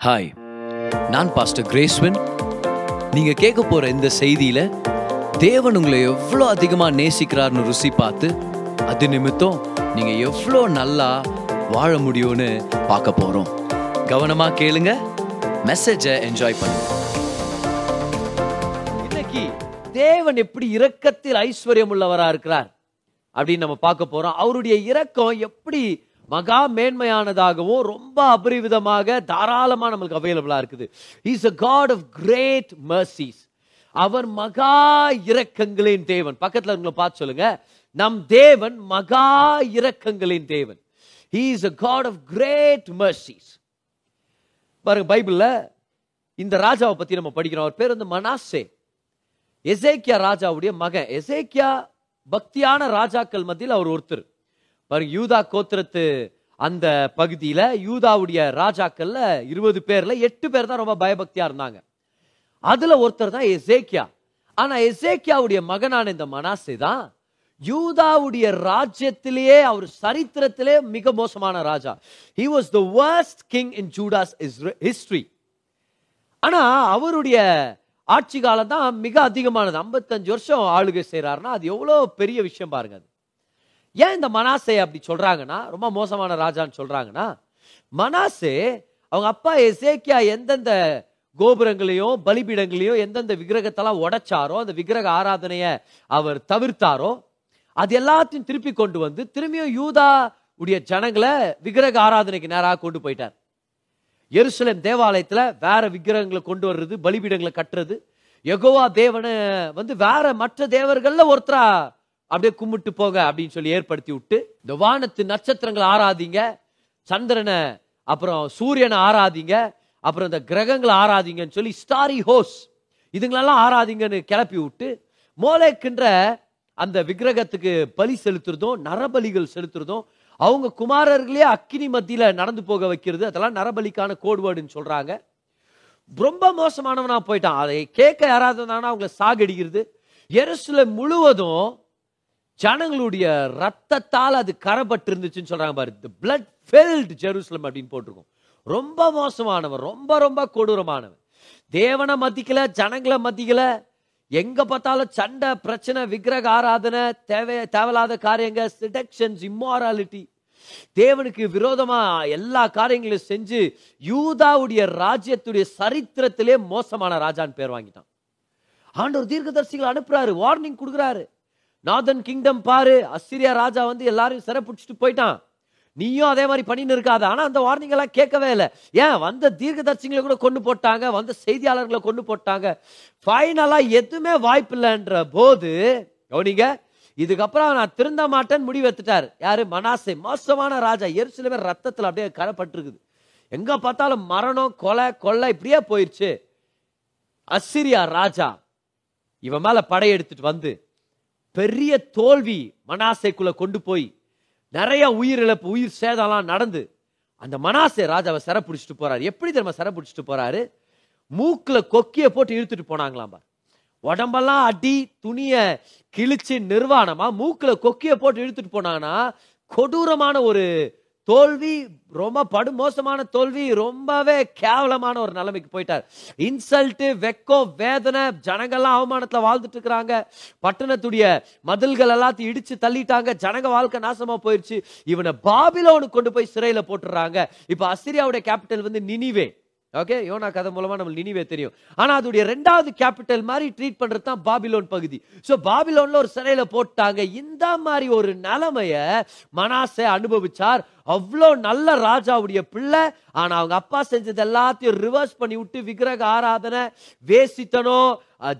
Hi நான் pastor கிரேஸ்வன் நீங்கள் கேட்க போற இந்த செய்தியில தேவன் உங்களை எவ்வளோ அதிகமா நேசிக்கிறார்னு ருசி பார்த்து அது நிமித்தம் நீங்கள் எவ்வளோ நல்லா வாழ முடியும்னு பார்க்க போறோம். கவனமா கேளுங்க மெசேஜை என்ஜாய் பண்ணுங்க. இன்னைக்கு தேவன் எப்படி இரக்கத்தில் ஐஸ்வர்யம் உள்ளவரா இருக்கிறார் அப்படின்னு நம்ம பார்க்க போறோம். அவருடைய இரக்கம் எப்படி மகா மேன்மையானதாகவும் ரொம்ப அபரிவிதமாக தாராளமாக நம்மளுக்கு அவைலபிளாக இருக்குது. Is a God of great mercies அவர் மகா இரக்கங்களின் தேவன். பக்கத்தில் உங்களை பார்த்து சொல்லுங்க. நம் தேவன் மகா இரக்கங்களின் தேவன். He is a God of great mercies பாருங்க பைபிளில் இந்த ராஜாவை பற்றி நம்ம படிக்கிறோம். அவர் பேர் வந்து மனாசே. எசேக்கியா ராஜாவுடைய மகன். எசேக்கியா பக்தியான ராஜாக்கள் மத்தியில் அவர் ஒருத்தர். பாருங்க யூதா கோத்திரத்து அந்த பகுதியில யூதாவுடைய ராஜாக்கள்ல இருபது பேர்ல எட்டு பேர் தான் ரொம்ப பயபக்தியா இருந்தாங்க. அதுல ஒருத்தர் தான் எசேக்கியா. ஆனா எசேக்கியாவுடைய மகனான இந்த மனாசே தான் யூதாவுடைய ராஜ்யத்திலேயே அவர் சரித்திரத்திலே மிக மோசமான ராஜா. He was the worst king in Judah's history ஆனா அவருடைய ஆட்சி காலம் தான் மிக அதிகமானது. 55 வருஷம் ஆளுகை செய்கிறாருன்னா அது எவ்வளோ பெரிய விஷயம் பாருங்க அது. ஏன் இந்த மனாசே அப்படி சொல்றாங்கன்னா ரொம்ப மோசமான ராஜான்னு சொல்றாங்கன்னா மனாசே அவங்க அப்பா எசேக்கியா எந்தெந்த கோபுரங்களையும் பலிபீடங்களையும் எந்தெந்த விக்கிரகத்தெல்லாம் உடைச்சாரோ அந்த விக்கிரக ஆராதனைய அவர் தவிர்த்தாரோ அது எல்லாத்தையும் திருப்பி கொண்டு வந்து திரும்பியும் யூதா உடைய ஜனங்களை விக்கிரக ஆராதனைக்கு நேராக கொண்டு போயிட்டார். எருசலேம் தேவாலயத்துல வேற விக்கிரகங்களை கொண்டு வர்றது பலிபீடங்களை கட்டுறது எகோவா தேவனை வந்து வேற மற்ற தேவர்கள்ல ஒருத்தரா அப்படியே கும்பிட்டு போக அப்படின்னு சொல்லி ஏற்படுத்தி விட்டு இந்த வானத்து நட்சத்திரங்களை ஆராதிங்க சந்திரனை அப்புறம் சூரியனை ஆராதிங்க அப்புறம் இந்த கிரகங்களை ஆராதிங்கன்னு சொல்லி ஸ்டாரி ஹோஸ் இதுங்களெல்லாம் ஆராதிங்கன்னு கிளப்பி விட்டு மோலேக்குன்ற அந்த விக்கிரகத்துக்கு பலி செலுத்துறதும் நரபலிகள் செலுத்துறதும் அவங்க குமாரர்களே அக்கினி மத்தியில் நடந்து போக வைக்கிறது அதெல்லாம் நரபலிக்கான கோட்வேர்டுன்னு சொல்கிறாங்க ரொம்ப மோசமானவனா போயிட்டான். அதை கேட்க யாராவது இருந்தாங்கன்னா அவங்கள சாகடிக்கிறது. எருசலேம் முழுவதும் ஜனங்களுடைய ரத்தத்தால் அது கரப்பட்டு இருந்துச்சுன்னு சொல்றாங்க பாரு. தி பிளட் ஃபெல்ட் ஜெருசலம் அப்படின்னு போட்டிருக்கோம். ரொம்ப மோசமானவன் ரொம்ப ரொம்ப கொடூரமானவன். தேவனை மதிக்கல ஜனங்களை மதிக்கல. எங்க பார்த்தாலும் சண்டை பிரச்சனை விக்கிரக ஆராதனை தேவை தேவையில்லாத காரியங்க சிடக்ஷன்ஸ் இம்மாராலிட்டி தேவனுக்கு விரோதமா எல்லா காரியங்களையும் செஞ்சு யூதாவுடைய ராஜ்யத்துடைய சரித்திரத்திலே மோசமான ராஜான்னு பேர் வாங்கிட்டான். ஆண்டவர் தீர்க்கதர்சிகள் அனுப்புறாரு வார்னிங் கொடுக்குறாரு. நார்தன் கிங்டம் பாரு. அசிரியா ராஜா வந்து எல்லாரும் சிறப்பிடிச்சிட்டு போயிட்டான். நீயும் அதே மாதிரி பண்ணின்னு இருக்காத. ஆனா அந்த வார்னிங் எல்லாம் கேட்கவே இல்லை. ஏன்? வந்த தீர்க்கதரிசிகளை கூட கொண்டு போட்டாங்க. வந்த செய்தியாளர்களை கொண்டு போட்டாங்க. ஃபைனலா எதுவுமே வாய்ப்பு இல்லைன்ற போது கவனிங்க இதுக்கப்புறம் நான் திருந்த மாட்டேன்னு முடிவு எடுத்துட்டாரு. யாரு? மனாசை. மோசமான ராஜா. எரிசிலுமே ரத்தத்தில் அப்படியே கரப்பட்டிருக்குது. எங்க பார்த்தாலும் மரணம் கொலை கொள்ளை இப்படியே போயிருச்சு. அசிரியா ராஜா இவன் மேல படையெடுத்துட்டு வந்து பெரிய தோல்வி மனாசைக்குள்ளே கொண்டு போய் நிறைய உயிரிழப்பு உயிர் சேதம்லாம் நடந்து அந்த மனாசே ராஜாவை சிறை பிடிச்சிட்டு போறாரு. எப்படி தெரியுமா சிறை பிடிச்சிட்டு போறாரு? மூக்குல கொக்கிய போட்டு இழுத்துட்டு போனாங்களாம் பார். உடம்பெல்லாம் அடி துணிய கிழிச்சு நிர்வாணமா மூக்குல கொக்கிய போட்டு இழுத்துட்டு போனாங்கன்னா கொடூரமான ஒரு தோல்வி ரொம்ப படுமோசமான தோல்வி ரொம்பவே கேவலமான ஒரு நிலைமைக்கு போயிட்டார். இன்சல்ட்டு வெக்கம் வேதனை ஜனங்கள்லாம் அவமானத்தில் வாழ்ந்துட்டு இருக்கிறாங்க. பட்டணத்துடைய மதில்கள் எல்லாத்தையும் இடிச்சு தள்ளிட்டாங்க. ஜனங்க வாழ்க்கை நாசமா போயிடுச்சு இவனை பாபிலோனுக்கு கொண்டு போய் சிறையில் போட்டுடுறாங்க இப்போ அசிரியாவுடைய கேபிட்டல் வந்து நினிவே. ஓகே யோனா கதை மூலமாக நம்ம நினிவே தெரியும். ஆனால் அதோடைய ரெண்டாவது கேபிட்டல் மாதிரி ட்ரீட் பண்ணுறது தான் பாபிலோன் பகுதி. ஸோ பாபிலோனில் ஒரு சிறையில் போட்டாங்க. இந்த மாதிரி ஒரு நிலைமையை மனாசை அனுபவிச்சார். அவ்வளோ நல்ல ராஜாவுடைய பிள்ளை. ஆனால் அவங்க அப்பா செஞ்சது எல்லாத்தையும் ரிவர்ஸ் பண்ணி விட்டு விக்கிரக ஆராதனை வேசித்தனம்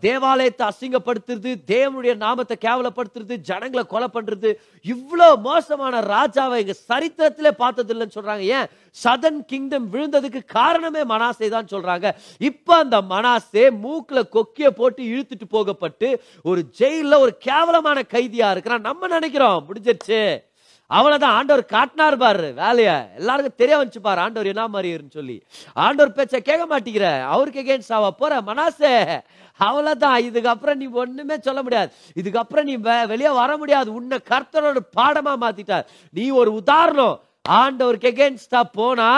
தேவாலயத்தை அசிங்கப்படுத்துறது தேவனுடைய நாமத்தை கேவலப்படுத்துறது ஜனங்களை கொலை பண்ணுறது இவ்வளோ மோசமான ராஜாவை எங்கள் சரித்திரத்திலே பார்த்தது இல்லைன்னு ஏன்? சதன் கிங்டம் விழுந்ததுக்கு காரணமே மனாசே தான் சொல்றாங்க. இப்போ அந்த மனாசே மூக்கில் கொக்கிய போட்டு இழுத்துட்டு போகப்பட்டு ஒரு ஜெயிலில் ஒரு கேவலமான கைதியா இருக்கிறான். நம்ம நினைக்கிறோம். முடிஞ்சிருச்சு. தான் ஆண்டவர் காட்டினார் பாரு வேலையை. எல்லாருக்கும் தெரிய வந்துச்சு பாரு ஆண்டவர் என்ன மாதிரி சொல்லி. ஆண்டவர் பேச்ச கேட்க மாட்டேங்கிற. அவருக்கு எகேன்ஸ்ட் ஆவா? போற மனாசே. அவ்வளோதான் இதுக்கப்புறம் நீ ஒன்றுமே சொல்ல முடியாது. இதுக்கப்புறம் நீ வெ- வெளியே வர முடியாது. உன்னை கர்த்தரோட பாடமாக மாற்றிட்டார் நீ ஒரு உதாரணம். ஆண்டவருக்கு எகேன்ஸ்டா போனா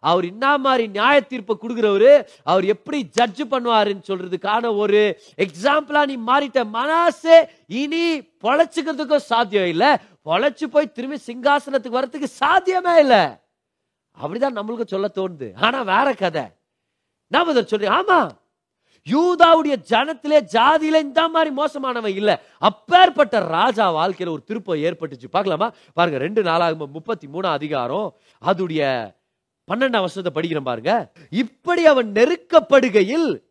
அவர் என்ன மாதிரி நியாய தீர்ப்பை கொடுக்குறவரு அவர் எப்படி ஜட்ஜ் பண்ணுவாருன்னு சொல்றதுக்கான ஒரு எக்ஸாம்பிளா நீ மாறிட்ட. மனாசே இனி பொழைச்சுக்கிறதுக்கும் சாத்தியம் இல்லை. பொழைச்சு போய் திரும்பி சிங்காசனத்துக்கு வர்றதுக்கு சாத்தியமே இல்லை. அப்படிதான் நம்மளுக்கு சொல்ல தோணுது. ஆனா வேற கதை. நாம இதை சொல்றேன். ஆமா. யூதாவுடைய ஜனத்திலே ஜாதியில இந்த மாதிரி மோசமானவன் இல்லை. அப்பேற்பட்ட ராஜா வாழ்க்கையில ஒரு திருப்பம் ஏற்பட்டுச்சு. பார்க்கலாமா? பாருங்க ரெண்டு நாளாக முப்பத்தி மூணாம் அதிகாரம் அதுடைய பன்னெண்டாம் வருஷத்தை படிக்கிறேன் பாருங்க. இப்படி அவன் நெருக்கப்படுகையில்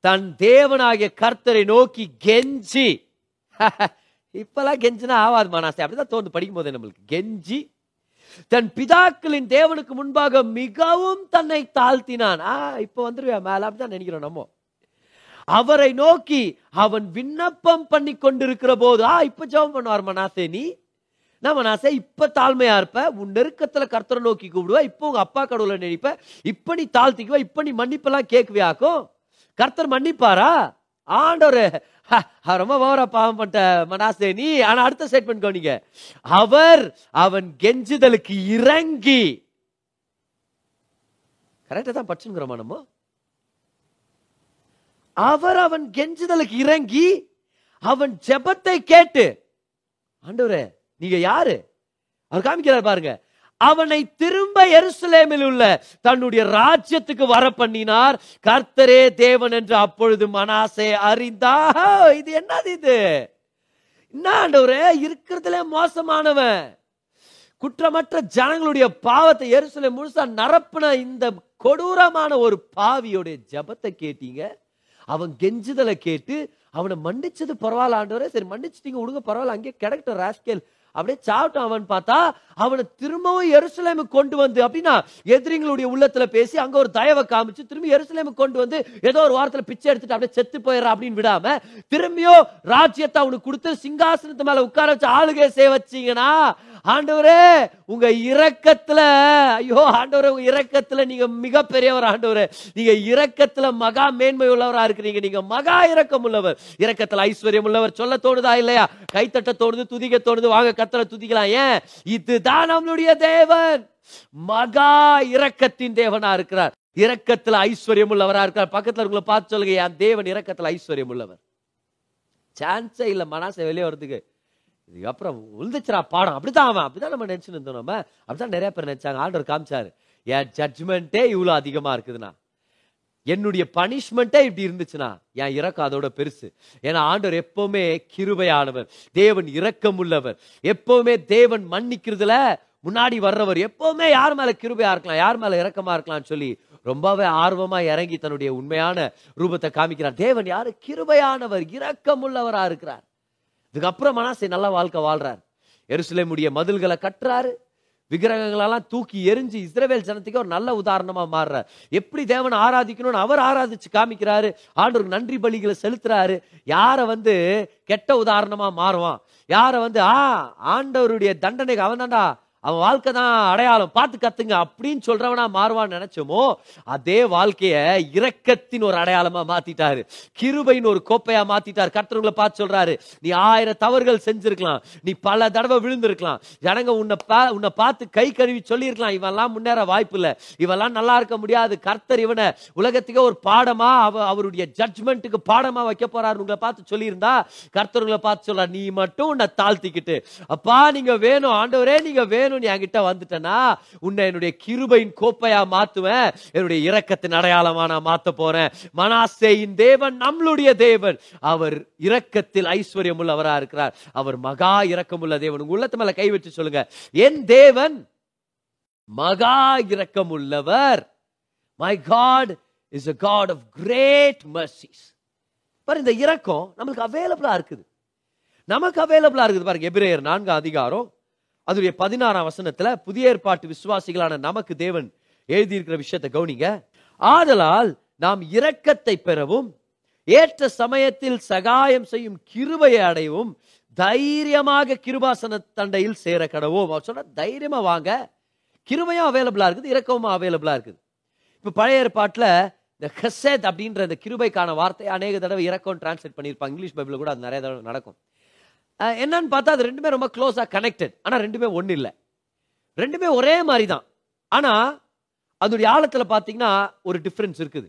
தன் தேவனாகிய கர்த்தரை நோக்கி கெஞ்சி. இப்பெல்லாம் கெஞ்சினா ஆவாது மனாசே அப்படிதான் தோணுது படிக்கும் போது நம்மளுக்கு. கெஞ்சி தன் பிதாக்களின் தேவனுக்கு முன்பாக மிகவும் தன்னை தாழ்த்தினான். ஆ இப்ப வந்துருவேன் மேல. அப்படிதான் நினைக்கிறோம் நம்ம. அவரை நோக்கி அவன் விண்ணப்பம் பண்ணி கொண்டிருக்கிற போது ஆ இப்ப ஜெபம் பண்ணுவார் மனாசே நீ? நான் மனாசே இப்ப தாழ்மையா இருப்ப. உன் நெருக்கத்துல கர்த்தரை நோக்கி கூப்பிடுவ. இப்போ உங்க அப்பா கடவுளை நினைப்ப. இப்ப நீ தாழ்த்திக்குவ இப்ப நீ மன்னிப்பெல்லாம் கேட்குவியாக்கும் கர்த்தர் மன்னிப்பாரா? ஆண்டவர் ரொம்ப ஓவரா பாவம் பண்ணிட்ட மனாசே நீ. ஆனா அடுத்த ஸ்டேட்மெண்ட் கவனிங்க. அவர் அவன் கெஞ்சுதலுக்கு இறங்கி கரெக்டா தான் படிச்சுங்கிறோமா நம்ம? அவர் அவன் கெஞ்சுதலுக்கு இறங்கி அவன் ஜெபத்தை கேட்டு ஆண்டவரே நீங்க யாரு? அவர் காமிக்கிறார் பாருங்க. அவனை திரும்ப எருசலேமில் உள்ள தன்னுடைய ராஜ்யத்துக்கு வர பண்ணினார் கர்த்தரே தேவன் என்று அப்பொழுது மனாசே அறிந்தா இது என்னது இது? என்ன ஆண்டவரே இருக்கிறதுல மோசமானவன். குற்றமற்ற ஜனங்களுடைய பாவத்தை எருசலேம் முழுசா நரப்புன இந்த கொடூரமான ஒரு பாவியோடைய ஜெபத்தை கேட்டீங்க. அவன் கெஞ்சுதலை கேட்டு அவனை மன்னிச்சது பரவாயில்ல ஆண்டவரே. சரி மன்னிச்சிட்டீங்க விடுங்க பரவாயில்ல. அங்கேயே கிடக்கட்டும் ராஸ்கேல் அப்படியே சாப்பிட்டான் அவன் பார்த்தா அவனை திரும்பவும் எருசலேமுக்கு கொண்டு வந்து அப்படின்னா எதிரிங்களுடைய உள்ளத்துல பேசி அங்க ஒரு தயவை காமிச்சு திரும்பி எருசலேமு கொண்டு வந்து ஏதோ ஒரு வாரத்துல பிச்சை எடுத்துட்டு அப்படியே செத்து போயிடுறா அப்படின்னு விடாம திரும்பியும் ராஜ்யத்தை அவனுக்கு கொடுத்து சிங்காசனத்து மேல உட்கார வச்சு ஆளுகை செய்ய வச்சீங்கன்னா ஆண்டவரே உங்க இரக்கத்துல ஐயோ ஆண்டவரே உங்க இரக்கத்துல நீங்க மிகப்பெரியவர் ஆண்டவரே. நீங்க இரக்கத்துல மகா மேன்மை உள்ளவரா இருக்கிறீங்க. நீங்க மகா இரக்கம் உள்ளவர் இரக்கத்துல ஐஸ்வர்யம் உள்ளவர் சொல்ல தோணுதா இல்லையா? கைத்தட்ட தோணுது துதிக்க தோணுது வாங்க கத்தரை துதிக்கலாம். ஏன்? இதுதான் நம்மளுடைய தேவன். மகா இரக்கத்தின் தேவனா இருக்கிறார். இரக்கத்துல ஐஸ்வர்யம் உள்ளவரா இருக்கிறார். பக்கத்துல இருக்கிற பார்த்து சொல்லுங்க என் தேவன் இரக்கத்துல ஐஸ்வர்யம் உள்ளவர் சான்ஸே இல்ல மனசை வெளியே வர்றதுக்கு. இதுக்கப்புறம் உழுந்துச்சுரா பாடம். அப்படிதான் அவன். அப்படிதான் நம்ம நினைச்சுன்னு இருந்தோம் நம்ம. அப்படிதான் நிறைய பேர் நினைச்சாங்க. ஆர்டர் காமிச்சாரு என் ஜட்ஜ்மெண்ட்டே இவ்வளோ அதிகமா இருக்குதுண்ணா என்னுடைய பனிஷ்மெண்ட்டே இப்படி இருந்துச்சுன்னா என் இறக்கம் அதோட பெருசு. ஏன்னா ஆண்டவர் எப்பவுமே கிருபையானவர் தேவன் இரக்கம் உள்ளவர் எப்பவுமே தேவன் மன்னிக்கிறதுல முன்னாடி வர்றவர். எப்பவுமே யார் மேல கிருபையா இருக்கலாம் யார் மேல இறக்கமா இருக்கலாம்னு சொல்லி ரொம்பவே ஆர்வமா இறங்கி தன்னுடைய உண்மையான ரூபத்தை காமிக்கிறார். தேவன் யாரு? கிருபையானவர் இரக்கம் உள்ளவரா இருக்கிறார். இதுக்கப்புறம் மனசை நல்ல வாழ்க்கை வாழ்றார். எருசலேமுடைய மதில்களை கட்டுறாரு. விக்கிரகங்களெல்லாம் தூக்கி எரிஞ்சு இஸ்ரவேல் ஜனத்துக்கு ஒரு நல்ல உதாரணமாக மாறுறார் எப்படி தேவனை ஆராதிக்கணும்னு அவர் ஆராதிச்சு காமிக்கிறாரு. ஆண்டவர் நன்றி பலிகளை செலுத்துறாரு. யாரை வந்து கெட்ட உதாரணமாக மாறுவான்? யாரை வந்து ஆ ஆண்டவருடைய தண்டனைக்கு அவன் தான்டா அவன் வாழ்க்கை தான் அடையாளம். பார்த்து கத்துங்க. அப்படின்னு சொல்றவனா மாறுவான்னு நினைச்சோமோ அதே வாழ்க்கைய இரக்கத்தின் ஒரு அடையாளமா மாத்திட்டாரு. கிருபையின் ஒரு கோப்பையா மாத்திட்டார். கர்த்தர்களை பார்த்து சொல்றாரு நீ ஆயிரம் தவறுகள் செஞ்சிருக்கலாம். நீ பல தடவை விழுந்திருக்கலாம். ஜனங்க உன்னை பா- உன்னை பார்த்து கை கழுவி சொல்லியிருக்கலாம். இவெல்லாம் முன்னேற வாய்ப்பு இல்லை. இவெல்லாம் நல்லா இருக்க முடியாது. கர்த்தர் இவனை உலகத்துக்கே ஒரு பாடமா அவ அவருடைய ஜட்ஜ்மெண்ட்டுக்கு பாடமா வைக்க போறாரு. உங்களை பார்த்து சொல்லியிருந்தா கர்த்தர்களை பார்த்து சொல்றார் நீ மட்டும் உன்னை தாழ்த்திக்கிட்டு அப்பா நீங்க வேணும். ஆண்டவரே நீங்க வேணும். நீ என்கிட்ட வந்துட்டனா உன்னை என்னுடைய கிருபையின் கோப்பையா மாத்துவேன் என்னுடைய இரக்கத்தின் அடையாளமா நான் மாத்த போறேன். மனாசேயின் தேவன் நம்மளுடைய தேவன். அவர் இரக்கத்தில் ஐஸ்வர்யம் உள்ளவரா இருக்கிறார். அவர் மகா இரக்கமுள்ள தேவன். உங்க உள்ளத்து மேல கை வச்சு சொல்லுங்க. என் தேவன் மகா இரக்கம் உள்ளவர் my God is a God of great mercies பாரு இந்த இரக்கம் நம்மளுக்கு அவைலபிளா இருக்குது. நமக்கு அவைலபிளா இருக்குது. பாருங்க எபிரேயர் நான்கு அதிகாரம் அதுடைய பதினாறாம் வசனத்துல புதிய ஏற்பாட்டு விசுவாசிகளான நமக்கு தேவன் எழுதியிருக்கிற விஷயத்தை கவனிங்க. ஆதலால் நாம் இரக்கத்தை பெறவும் ஏற்ற சமயத்தில் சகாயம் செய்யும் கிருபையை அடையவும் தைரியமாக கிருபாசன தண்டையில் சேர கடவோம் சொன்னா சொன்ன தைரியமா வாங்க. கிருபையும் அவைலபிளா இருக்குது இரக்கமும் அவைலபிளா இருக்குது. இப்ப பழைய ஏற்பாட்டுல இந்த ஹெசத் அப்படின்ற இந்த கிருபைக்கான வார்த்தை அநேக தடவை இறக்கம் டிரான்ஸ்லேட் பண்ணியிருப்பாங்க. இங்கிலீஷ் பைபிள் கூட அது நிறைய தடவை நடக்கும். என்னன்னு பார்த்தா அது ரெண்டுமே ரொம்ப க்ளோஸாக கனெக்டட் ஆனால் ரெண்டுமே ஒன்றும் இல்லை. ரெண்டுமே ஒரே மாதிரி தான் ஆனால் அதனுடைய ஆழத்தில் பார்த்தீங்கன்னா ஒரு டிஃப்ரென்ஸ் இருக்குது.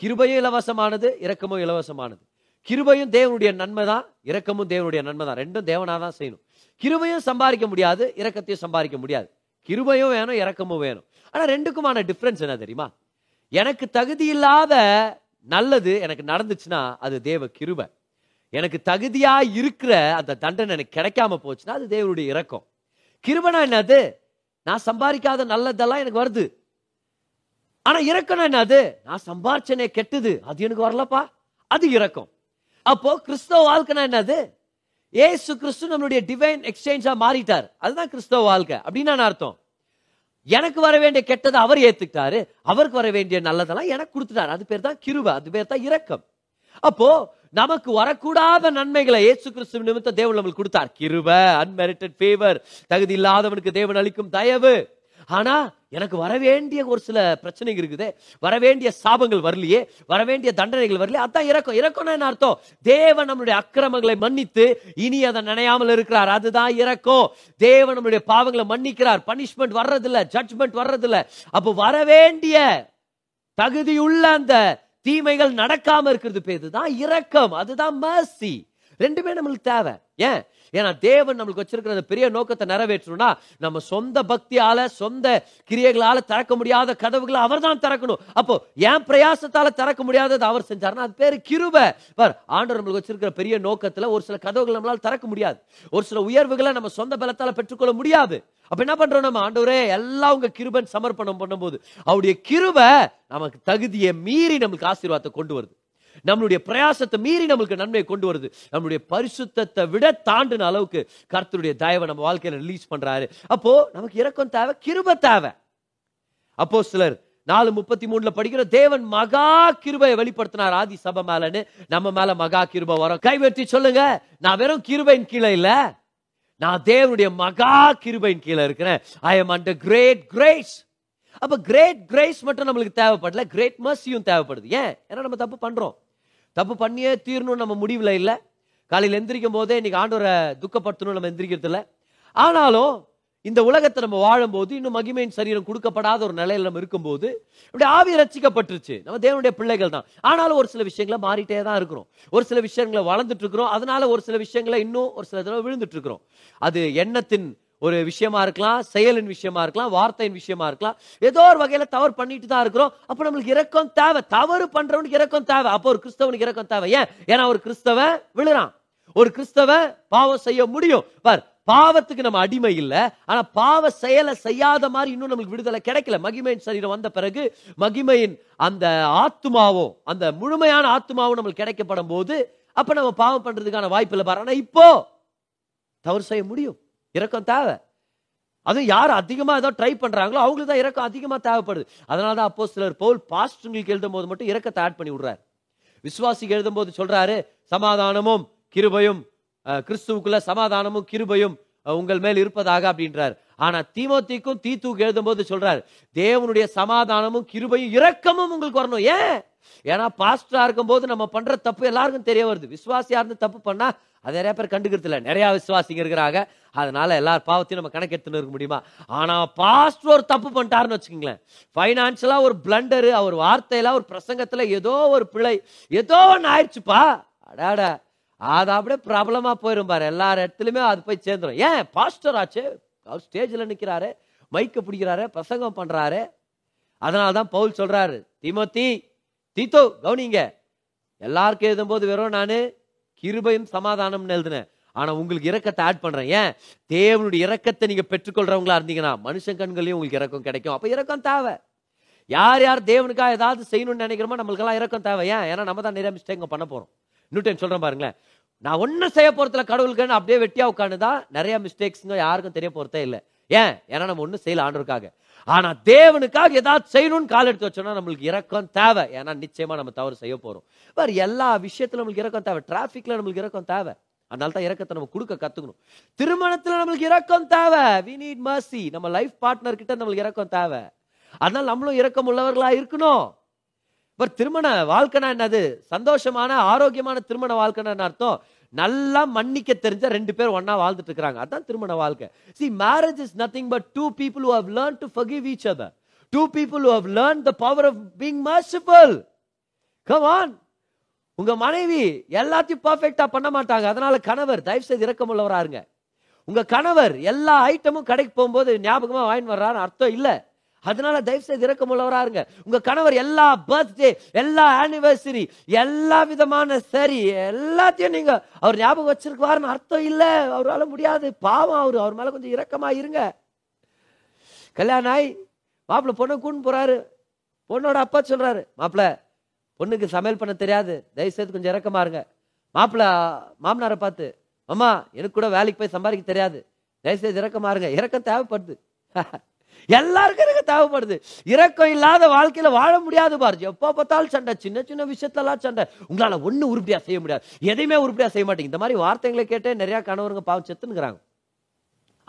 கிருபையும் இலவசமானது இரக்கமும் இலவசமானது. கிருபையும் தேவனுடைய நன்மை தான் இரக்கமும் தேவனுடைய நன்மை தான் ரெண்டும் தேவனாக தான் செய்யணும். கிருபையும் சம்பாதிக்க முடியாது இரக்கத்தையும் சம்பாதிக்க முடியாது. கிருபையும் வேணும் இரக்கமும் வேணும். ஆனால் ரெண்டுக்குமான டிஃப்ரென்ஸ் என்ன தெரியுமா? எனக்கு தகுதி இல்லாத நல்லது எனக்கு நடந்துச்சுன்னா அது தேவ கிருபை. எனக்கு தகுதியா இருக்கிற அந்த தண்டனை எனக்கு கிடைக்காம போச்சுன்னா அது தேவனுடைய இறக்கம் கிருபனா என்னது? நான் சம்பாதிக்காத நல்லதெல்லாம் எனக்கு வருது. ஆனா இரக்கம்னா என்னது? நான் சம்பாரிச்சனே கெட்டது. அது எனக்கு வரலப்பா. அது இறக்கம் அப்போ கிறிஸ்தவ வாழ்க்கைனா என்னது? ஏசு கிறிஸ்து நம்மளுடைய டிவைன் எக்ஸ்சேஞ்சா மாறிட்டார். அதுதான் கிறிஸ்தவ வாழ்க்கை. அப்படின்னு நான் அர்த்தம். எனக்கு வர வேண்டிய கெட்டதை அவர் ஏத்துக்கிட்டாரு. அவருக்கு வர வேண்டிய நல்லதெல்லாம் எனக்கு கொடுத்துட்டாரு. அது பேர் தான் கிருவ அது பேர் தான் இரக்கம். அப்போ நமக்கு வரக்கூடாத நன்மைகளை இயேசு கிறிஸ்து நிமித்தம் தேவன் நம்மளுக்கு கொடுத்தார். கிருப அன்மெரிட்டட் ஃபேவர் தகுதி இல்லாதவனுக்கு தேவன் அளிக்கும் தயவு. ஆனா எனக்கு வரவேண்டிய ஒரு சில பிரச்சனைகள் இருக்குது. வரவேண்டிய சாபங்கள் வரலையே. வரவேண்டிய தண்டனைகள் வரலையே. அதான் இறக்கம். இறக்கம்னா என்ன அர்த்தம்? தேவன் நம்மளுடைய அக்கிரமங்களை மன்னித்து இனி அதை நினையாமல் இருக்கிறார். அதுதான் இறக்கம். தேவன் நம்மளுடைய பாவங்களை மன்னிக்கிறார். பனிஷ்மெண்ட் வர்றதில்ல ஜட்ஜ்மெண்ட் வர்றதில்ல. அப்போ வரவேண்டிய தகுதியுள்ள அந்த தீமைகள் நடக்காம இருக்கிறது பேரு தான் இரக்கம். அதுதான் மர்சி ரெண்டுமே நம்மளுக்கு தேவை. ஏன்? ஏன்னா தேவன் நம்மளுக்கு வச்சிருக்கிற அந்த பெரிய நோக்கத்தை நிறைவேற்றணும்னா நம்ம சொந்த பக்தியால சொந்த கிரியைகளால திறக்க முடியாத கதவுகளை அவர் தான் திறக்கணும். அப்போ என் பிரயாசத்தால திறக்க முடியாதது அவர் செஞ்சாருன்னா அது பேரு கிருப. பார் ஆண்டவர் நம்மளுக்கு வச்சிருக்கிற பெரிய நோக்கத்துல ஒரு சில கதவுகள் நம்மளால திறக்க முடியாது. ஒரு சில உயர்வுகளை நம்ம சொந்த பலத்தால பெற்றுக்கொள்ள முடியாது. அப்ப என்ன பண்றோம் நம்ம? ஆண்டவரே எல்லாம் உங்க கிருபன் சமர்ப்பணம் பண்ணும்போது அவருடைய கிருப நமக்கு தகுதியை மீறி நம்மளுக்கு ஆசீர்வாதத்தை கொண்டு வருது. நம்மளுடைய பிரயாசத்தை மீறி நம்மளுக்கு நன்மையை கொண்டு வருது. நம்மளுடைய பரிசுத்தத்தை விட தாண்டின அளவுக்கு கர்த்தருடைய தயவை நம்ம வாழ்க்கையில ரிலீஸ் பண்றாரு. அப்போ நமக்கு இறக்கம் தேவை கிருப தேவை. அப்போ சிலர் நாலு முப்பத்தி மூணுல படிக்கிற தேவன் மகா கிருபையை வெளிப்படுத்தினார். ஆதி சபை மேலன்னு நம்ம மேல மகா கிருபை வரும். கைவெட்டி சொல்லுங்க. நான் வெறும் கிருபையின் கீழே இல்ல. நான் தேவனுடைய மகா கிருபையின் கீழே இருக்கிறேன். I am under great grace அப்ப கிரேட் கிரேஸ் மட்டும் நம்மளுக்கு தேவைப்படல. கிரேட் மர்சியும் தேவைப்படுது. ஏன்? ஏன்னா நம்ம தப்பு பண்றோம். தப்பு பண்ணியே தீரணும் நம்ம முடிவில் இல்லை. காலையில் எந்திரிக்கும் போதே இன்னைக்கு ஆண்டோரை துக்கப்படுத்தணும் நம்ம எந்திரிக்கிறது இல்லை. ஆனாலும் இந்த உலகத்தை நம்ம வாழும்போது இன்னும் மகிமையின் சரீரம் கொடுக்கப்படாத ஒரு நிலையில் நம்ம இருக்கும்போது இப்படி ஆவி ரச்சிக்கப்பட்டுருச்சு நம்ம தேவனுடைய பிள்ளைகள் தான். ஆனாலும் ஒரு சில விஷயங்களை மாறிட்டே தான் இருக்கிறோம். ஒரு சில விஷயங்களை வளர்ந்துட்டு இருக்கிறோம். அதனால ஒரு சில விஷயங்களை இன்னும் ஒரு சில தடவை விழுந்துட்டு இருக்கிறோம். அது எண்ணத்தின் ஒரு விஷயமா இருக்கலாம் செயலின் விஷயமா இருக்கலாம் வார்த்தையின் விஷயமா இருக்கலாம். ஏதோ ஒரு வகையில தவறு பண்ணிட்டு தான் இருக்கிறோம். அப்ப நம்மளுக்கு இறக்கம் தேவை. தவறு பண்றவனுக்கு இறக்கம் தேவை. அப்போ ஒரு கிறிஸ்தவனுக்கு இறக்கம் தேவை. ஏன்? ஏன்னா ஒரு கிறிஸ்தவ விழுறான். ஒரு கிறிஸ்தவ பாவம் செய்ய முடியும். பார் பாவத்துக்கு நம்ம அடிமை இல்ல. ஆனா பாவ செயலை செய்யாத மாதிரி இன்னும் நம்மளுக்கு விடுதலை கிடைக்கல. மகிமையின் சரீரம் வந்த பிறகு மகிமையின் அந்த ஆத்துமாவோ அந்த முழுமையான ஆத்துமாவும் நம்மளுக்கு கிடைக்கப்படும் போது அப்ப நம்ம பாவம் பண்றதுக்கான வாய்ப்பு இல்லை. பாரு ஆனா இப்போ தவறு செய்ய முடியும். இறக்கம் தேவை. அதுவும் யார் அதிகமாக ஏதோ ட்ரை பண்ணுறாங்களோ அவங்களுக்கு தான் இறக்கம் அதிகமாக தேவைப்படுது. அதனால தான் அப்போ சிலர் போல் பாஸ்டங்களுக்கு எழுதும் போது மட்டும் இறக்கத்தை ஆட் பண்ணி விடுறாரு. விசுவாசிக்கு எழுதும் போது சொல்கிறாரு சமாதானமும் கிருபையும் கிறிஸ்துவுக்குள்ள சமாதானமும் கிருபையும் உங்கள் மேல் இருப்பதாக அப்படின்றார். ஆனால் தீமோத்திக்கும் தீத்துவுக்கு எழுதும் போது சொல்கிறார் தேவனுடைய சமாதானமும் கிருபையும் இரக்கமும் உங்களுக்கு வரணும். ஏன்? ஏன்னா பாஸ்டரா இருக்கும்போது நம்ம பண்ற தப்பு எல்லாருக்கும் தெரிய வருது. விசுவாசியா இருந்து தப்பு பண்ணா அது நிறைய பேர் கண்டுக்கிறது இல்லை. நிறைய விசுவாசிங்க இருக்கிறாங்க. அதனால எல்லார் பாவத்தையும் நம்ம கணக்கெடுத்துன்னு இருக்க முடியுமா? ஆனா பாஸ்டர் ஒரு தப்பு பண்ணிட்டாருன்னு வச்சுக்கோங்களேன். ஃபைனான்ஷியலாக ஒரு பிளண்டரு அவர் வார்த்தையில ஒரு பிரசங்கத்துல ஏதோ ஒரு பிழை ஏதோ ஒன்று ஆயிடுச்சுப்பா. அடாட. அது அப்படியே பிரபலமா போயிரும் பாரு. எல்லார் இடத்துலயுமே அது போய் சேர்ந்துரும். ஏன்? பாஸ்டர் ஆச்சு. அவர் ஸ்டேஜில் நிற்கிறாரு மைக்க பிடிக்கிறாரு. பிரசங்கம் பண்றாரு. அதனால தான் பவுல் சொல்றாரு தீமோத்தி தீத்தோ கவனிங்க. எல்லாருக்கும் எழுதும்போது வெறும் நான் கிருபையும் சமாதானம்னு எழுதினேன். ஆனா உங்களுக்கு இறக்கத்தை ஆட் பண்றேன். ஏன்? தேவனுடைய இறக்கத்தை நீங்க பெற்றுக்கொள்றவங்களா இருந்தீங்கன்னா மனுஷன் கண்களையும் உங்களுக்கு இறக்கம் கிடைக்கும். அப்ப இறக்கம் தேவை. யார் யார் தேவனுக்காக ஏதாவது செய்யணும்னு நினைக்கிறோமோ நம்மளுக்கெல்லாம் இறக்கம் தேவை. ஏன்? ஏன்னா நம்ம தான் நிறைய மிஸ்டேக் பண்ண போறோம். இன்னும் டைம் சொல்றேன் பாருங்களேன். நான் ஒன்றும் செய்ய போறதுல கடவுளுக்குன்னு அப்படியே வெட்டியா உட்காந்துதான் நிறைய மிஸ்டேக்ஸுங்க யாருக்கும் தெரிய போறதே இல்லை. ஏன்? ஏன்னா நம்ம ஒன்றும் செய்யல ஆண்டவருக்காக. ஆனா தேவனுக்காக ஏதாவது செய்யணும்னு கால் எடுத்து வச்சோம்னா நம்மளுக்கு இறக்கம் தேவை. ஏன்னா நிச்சயமா நம்ம தவறு செய்ய போறோம். வேறு எல்லா விஷயத்துல நம்மளுக்கு இறக்கம் தேவை. டிராஃபிக்ல நம்மளுக்கு இறக்கம் தேவை. அதனால தான் இறக்கத்தை நம்ம கொடுக்க கத்துக்கணும். திருமணத்துல நம்மளுக்கு இறக்கம் தேவை. வி நீட் மர்சி நம்ம லைஃப் பார்ட்னர் கிட்ட நம்மளுக்கு இறக்கம் தேவை. அதனால நம்மளும் இறக்கம் உள்ளவர்களா இருக்கணும். பட் திருமண வாழ்க்கைனா என்னது? சந்தோஷமான ஆரோக்கியமான திருமண வாழ்க்கைனா என்ன அர்த்தம்? நல்லா மன்னிக்க தெரிஞ்ச ரெண்டு பேர் ஒன்னா வாழ்ந்துட்டு இருக்காங்க அதான் திருமண வாழ்க்கை. See marriage is nothing but two people have learn to forgive each other two people have learn the power of being of come on உங்க மனைவி எல்லாத்தையும் பர்ஃபெக்டா பண்ண மாட்டாங்க. அதனால கணவர் தயவு செய்து இரக்கமுள்ளவரா இருங்க. உங்க கணவர் எல்லா ஐட்டமும் கடைக்கு போகும்போது ஞாபகமா வாங்கி வர்றாரு அர்த்தம் இல்லை. அதனால தயவு செய்து இரக்கமுள்ளவரா இருங்க உங்க கணவர் எல்லா பர்த்டே எல்லா ஆனிவர்சரி எல்லா விதமான சரி எல்லாத்தையும் நீங்க அவர் ஞாபகம் வச்சிருக்குவாருன்னு அர்த்தம் இல்லை. அவரால் முடியாது. பாவம் அவர். அவர் மேல கொஞ்சம் இறக்கமா இருங்க கல்யாணம் ஆகி மாப்பிள்ள பொண்ணை கூண்டு போறாரு. பொண்ணோட அப்பா சொல்றாரு மாப்பிள்ள பொண்ணுக்கு சமையல் பண்ண தெரியாது. தயவு செய்து கொஞ்சம் இறக்கமா இருங்க மாப்பிள்ள மாமனாரை பார்த்து அம்மா எனக்கு கூட வேலைக்கு போய் சம்பாதிக்க தெரியாது. தயவு செய்து இறக்கமா இருங்க இறக்கம் தேவைப்படுது. எல்லாருக்கும் எனக்கு தேவைப்படுது. இறக்கம் இல்லாத வாழ்க்கையில் வாழ முடியாது பாரு. எப்போ பார்த்தாலும் சண்டை சின்ன சின்ன விஷயத்தெல்லாம் சண்டை. உங்களால் ஒன்றும் உருப்படியாக செய்ய முடியாது. எதையுமே உருப்படியாக செய்ய மாட்டேங்க. இந்த மாதிரி வார்த்தைகளை கேட்டே நிறையா கணவருங்க பாவம் செத்துனுங்கிறாங்க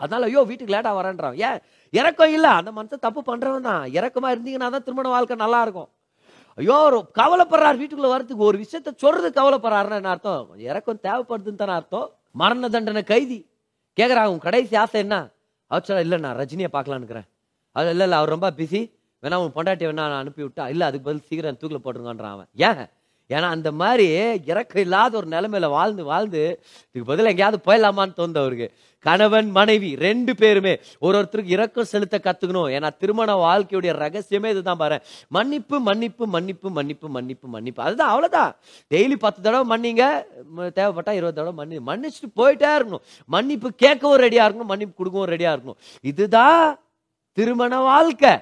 அதனால ஐயோ வீட்டுக்கு லேட்டாக வரேன்றான் ஏன்? இறக்கம் இல்லை. அந்த மனுஷன் தப்பு பண்ணுறவன் தான். இறக்கமாக இருந்தீங்கன்னா தான் திருமண வாழ்க்கை நல்லா இருக்கும். ஐயோ ஒரு கவலைப்படுறார் வீட்டுக்குள்ளே வரதுக்கு ஒரு விஷயத்த சொல்றது கவலைப்படுறாருன்னு என்ன அர்த்தம்? இறக்கம் தேவைப்படுதுன்னு தானே அர்த்தம். மரண தண்டனை கைதி. கேட்குறாங்க உன் கடைசி ஆசை என்ன? அவர் இல்லை நான் ரஜினியை பார்க்கலான்னுக்கிறேன் அது இல்லை இல்லை அவர் ரொம்ப பிஸி வேணா உன் பொண்டாட்டி வேணா நான் அனுப்பி விட்டா இல்லை அதுக்கு பதில் சீக்கிரம் தூக்கில் போட்டுருங்கன்றான் அவன். ஏன்? ஏன்னா அந்த மாதிரி இறக்கம் இல்லாத ஒரு நிலைமையில வாழ்ந்து வாழ்ந்து இதுக்கு பதில் எங்கேயாவது போயிடலாமான்னு தோணுது அவருக்கு. கணவன் மனைவி ரெண்டு பேருமே. ஒரு ஒருத்தருக்கு இரக்கம் செலுத்த கத்துக்கணும். ஏன்னா திருமண வாழ்க்கையுடைய ரகசியமே இதுதான் பாரு. மன்னிப்பு மன்னிப்பு மன்னிப்பு மன்னிப்பு மன்னிப்பு மன்னிப்பு. அதுதான் அவ்வளவுதான். டெய்லி பத்து தடவை மன்னிங்க. தேவைப்பட்டா இருபது தடவை மன்னி மன்னிச்சுட்டு போயிட்டே இருக்கணும். மன்னிப்பு கேட்கவும் ரெடியா இருக்கணும். மன்னிப்பு கொடுக்கவும் ரெடியா இருக்கணும். இதுதான் திருமண வாழ்க்கை.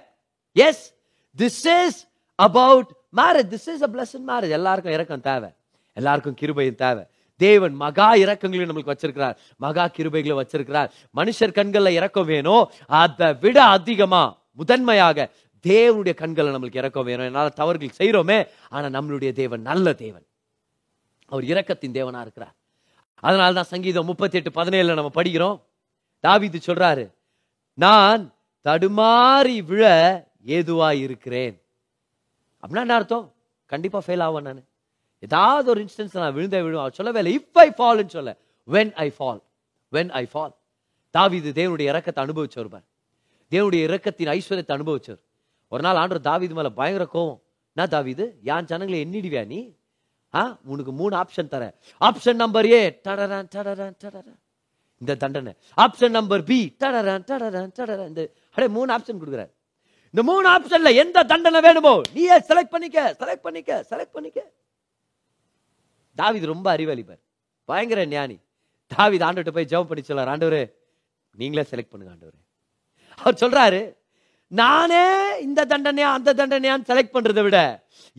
Yes this is about marriage this is a blessed marriage எல்லாருக்கும் இறக்கம் தேவை. எல்லாருக்கும் கிருபையும் தேவை. தேவன் மகா இறக்கங்களையும் நம்மளுக்கு வச்சிருக்கிறார். மகா கிருபைகளை வச்சிருக்கிறார். மனுஷர் கண்கள்ல இறக்கம் வேணும். அதை விட அதிகமா முதன்மையாக தேவனுடைய கண்களை நம்மளுக்கு இறக்கம் வேணும். என்னால் தவறுகள் செய்கிறோமே ஆனா நம்மளுடைய தேவன் நல்ல தேவன். அவர் இரக்கத்தின் தேவனா இருக்கிறார். அதனால தான் சங்கீதம் முப்பத்தி எட்டு பதினேழுல நம்ம படிக்கிறோம். தாவிது சொல்றாரு நான் தடுமாறி விழ ஏதுவாக இருக்கிறேன். அப்படின்னா என்ன அர்த்தம்? கண்டிப்பா ஃபெயில் ஆவேன் நான். ஏதாவது ஒரு இன்ஸ்டன்ஸ் நான் விழுந்தே விழுவேன். அவர் சொல்லவே இல்லை இஃப் ஐ ஃபால்னு சொல்ல. When I fall when I fall தாவீது தேவனுடைய இறக்கத்தை அனுபவிச்சவர் பார். தேவனுடைய இறக்கத்தின் ஐஸ்வர்யத்தை அனுபவிச்சவர். ஒரு நாள் ஆண்டவர் தாவிது மேல பயங்கர கோவம். என்ன தாவிது? யான் ஜனங்களை எண்ணிடுவியா நீ? ஆ உனக்கு மூணு ஆப்ஷன் தரேன். ஆப்ஷன் நம்பர் ஏ டடரான் டடரான் டடரான் இந்த தண்டனை. ஆப்ஷன் நம்பர் பி டடரன் டடரன் டடரன் இந்த அடே மூணு ஆப்ஷன் கொடுக்குறாரு இந்த மூணு ஆப்ஷன்ல எந்த தண்டனை வேணுமோ நீயே செலக்ட் பண்ணிக்க செலக்ட் பண்ணிக்க செலக்ட் பண்ணிக்க. தாவித் ரொம்ப அறிவாளிப்பார் பயங்கர ஞானி. தாவித் ஆண்டுகிட்ட போய் ஜெபம் பண்ணி சொல்லார் ஆண்டவரே நீங்களே செலக்ட் பண்ணுங்க ஆண்டவரே. அவர் சொல்றாரு நானே இந்த தண்டனையா அந்த தண்டனையான்னு செலக்ட் பண்றதை விட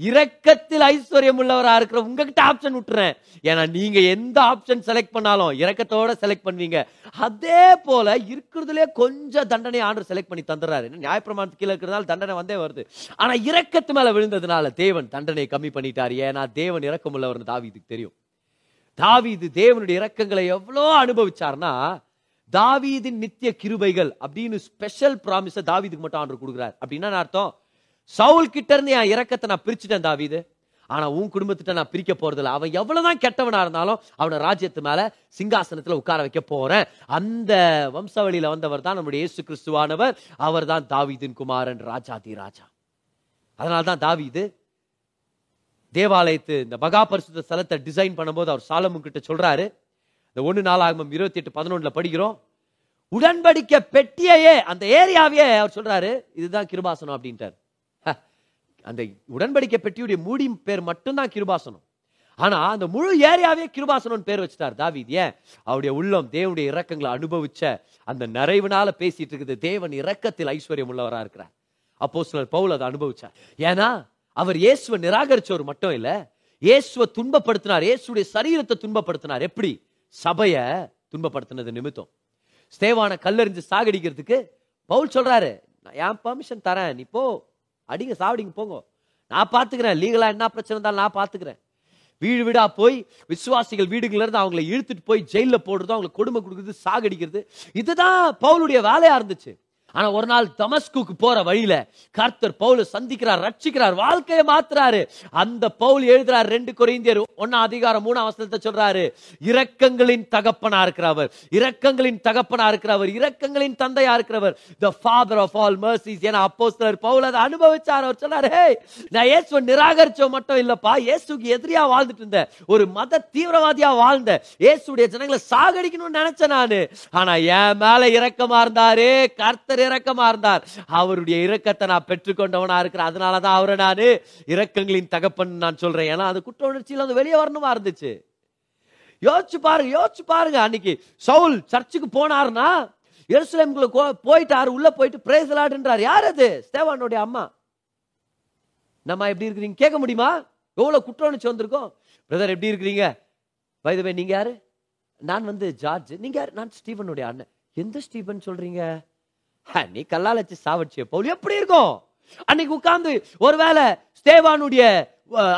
இரக்கத்தில் ஐஸ்வர்யம் உள்ளவரா இருக்கிற உங்ககிட்ட ஆப்ஷன் விட்டுறேன். ஏன்னா நீங்க எந்த ஆப்ஷன் செலக்ட் பண்ணாலும் இரக்கத்தோட செலக்ட் பண்ணுவீங்க. அதே போல இருக்கிறதுலே கொஞ்சம் தண்டனை ஆண்டு செலக்ட் பண்ணி தந்துடுறாரு. என்ன கீழே இருக்கிறதால தண்டனை வந்தே வருது. ஆனா இரக்கத்து மேல விழுந்ததுனால தேவன் தண்டனை கம்மி பண்ணிட்டாரு. ஏன்னா தேவன் இரக்கம் உள்ளவர்னு தாவீதுக்கு தெரியும். தாவீது தேவனுடைய இரக்கங்களை எவ்வளோ அனுபவிச்சார்னா தாவீதின் நித்திய கிருபைகள் அப்படின்னு ஸ்பெஷல் ப்ராமிஸ தாவீதுக்கு மட்டும் ஆண்டு கொடுக்குறார். அப்படின்னா அர்த்தம்? சவுல் கிட்ட இருந்து என் இறக்கத்தை நான் பிரிச்சுட்டேன் தாவீது. ஆனா உன் குடும்பத்திட்ட நான் பிரிக்க போறதில்ல. அவன் எவ்வளவுதான் கெட்டவனா இருந்தாலும் அவனை ராஜ்யத்து மேல சிங்காசனத்துல உட்கார வைக்க போறேன். அந்த வம்சாவளியில வந்தவர் தான் நம்முடைய இயேசு கிறிஸ்துவானவர். அவர் தான் தாவீதின் குமாரன் ராஜாதி ராஜா. அதனால தான் தாவீது தேவாலயத்து இந்த மகா பரிசுத்த ஸ்தலத்தை டிசைன் பண்ணும்போது அவர் சாலமுன் கிட்ட சொல்றாரு. இந்த ஒன்று நாளாகமம் இருபத்தி எட்டு பதினொன்றில் படிக்கிறோம். உடன்படிக்கை பெட்டியையே அந்த ஏரியாவையே அவர் சொல்றாரு இதுதான் கிருபாசனம் அப்படின்ட்டார். ஹ, அந்த உடன்படிக்கை பெட்டியுடைய மூடி பேர் மட்டும்தான் கிருபாசனம். ஆனா அந்த முழு ஏரியாவே கிருபாசனம் பேர் வச்சுட்டார் தாவீதி. ஏன்? அவருடைய உள்ளம் தேவனுடைய இறக்கங்களை அனுபவிச்ச அந்த நிறைவுனால பேசிட்டு இருக்குது. தேவன் இறக்கத்தில் ஐஸ்வர்யம் உள்ளவரா இருக்கிறார். அப்போ சிலர் பவுல் அதை அனுபவிச்சார். ஏன்னா அவர் இயேசுவை நிராகரிச்சவர் மட்டும் இல்ல இயேசுவை துன்பப்படுத்தினார். இயேசுடைய சரீரத்தை துன்பப்படுத்தினார். எப்படி? சபையை துன்பப்படுத்தினது நிமித்தம். ஸ்தேவான கல்லறிஞ்சு சாகடிக்கிறதுக்கு பவுல் சொல்றாரு நான் என் பர்மிஷன் தரேன். நீ போ. அடிங்க சாவடிங்க போங்க. நான் பார்த்துக்கிறேன். லீகலாக என்ன பிரச்சனை இருந்தாலும் நான் பார்த்துக்கிறேன். வீடு வீடாக போய் விசுவாசிகள் வீடுகள்ல இருந்து இழுத்துட்டு போய் ஜெயிலில் போடுறது அவங்களுக்கு கொடுமை கொடுக்குறது சாகடிக்கிறது. இதுதான் பவுலுடைய வேலையாக இருந்துச்சு. ஆனா ஒரு நாள் தமஸ்குக்கு போற வழியில கர்த்தர் பவுல சந்திக்கிறார் ரட்சிக்கிறார் வாழ்க்கையை மாத்துறாரு. அந்த பவுல் எழுதுறாரு ரெண்டு குறைந்தியர் ஒன்னா அதிகாரம் மூணாம் வசனத்தை சொல்றாரு இரக்கங்களின் தகப்பனா இருக்கிறவர் இரக்கங்களின் தகப்பனா இருக்கிறவர் இரக்கங்களின் தந்தையா இருக்கிறவர். The father of all mercies ஏன்னா அப்போஸ்தலர் பவுல் அதை அனுபவிச்சார். அவர் சொன்னாரு "ஹே, நான் இயேசுவை நிராகரிச்ச மட்டும் இல்லப்பா. இயேசுக்கு எதிரியா வாழ்ந்துட்டு இருந்தேன். ஒரு மத தீவிரவாதியா வாழ்ந்த இயேசுடைய ஜனங்களை சாகடிக்கணும்னு நினைச்சேன் நானு. ஆனா என் மேல இரக்கமா இருந்தாரு கர்த்தர் இரக்கமா இருந்தார். அவருடைய இரக்கத்தை நான் பெற்றுக்கொண்டவனா இருக்கிறேன். அதனாலதான் அவரை நானு இரக்கங்களின் தகப்பன் நான் சொல்றேன். ஏன்னா அது குற்ற உணர்ச்சியில் அது வெளியே வரணுமா இருந்துச்சு? யோசிச்சு பாருங்க யோசிச்சு பாருங்க. அன்னைக்கு சவுல் சர்ச்சுக்கு போனார்னா எருசலேமுக்குள்ள போயிட்டாரு. உள்ள போயிட்டு பிரேசலாடுன்றார் யார் அது? ஸ்தேவானுடைய அம்மா. நம்ம எப்படி இருக்கிறீங்க? கேட்க முடியுமா? எவ்வளவு குற்ற உணர்ச்சி வந்திருக்கோம் பிரதர் எப்படி இருக்கிறீங்க? வயதுவே நீங்க யாரு? நான் வந்து ஜார்ஜ். நீங்க யாரு? நான் ஸ்டீவனுடைய அண்ணன். எந்த ஸ்டீபன் சொல்றீங்க? நீ கல்லால் வச்சு சாவடிச்சிய பவுல் எப்படி இருக்கும்? அன்னைக்கு உட்கார்ந்து ஒருவேளை ஸ்தேவானுடைய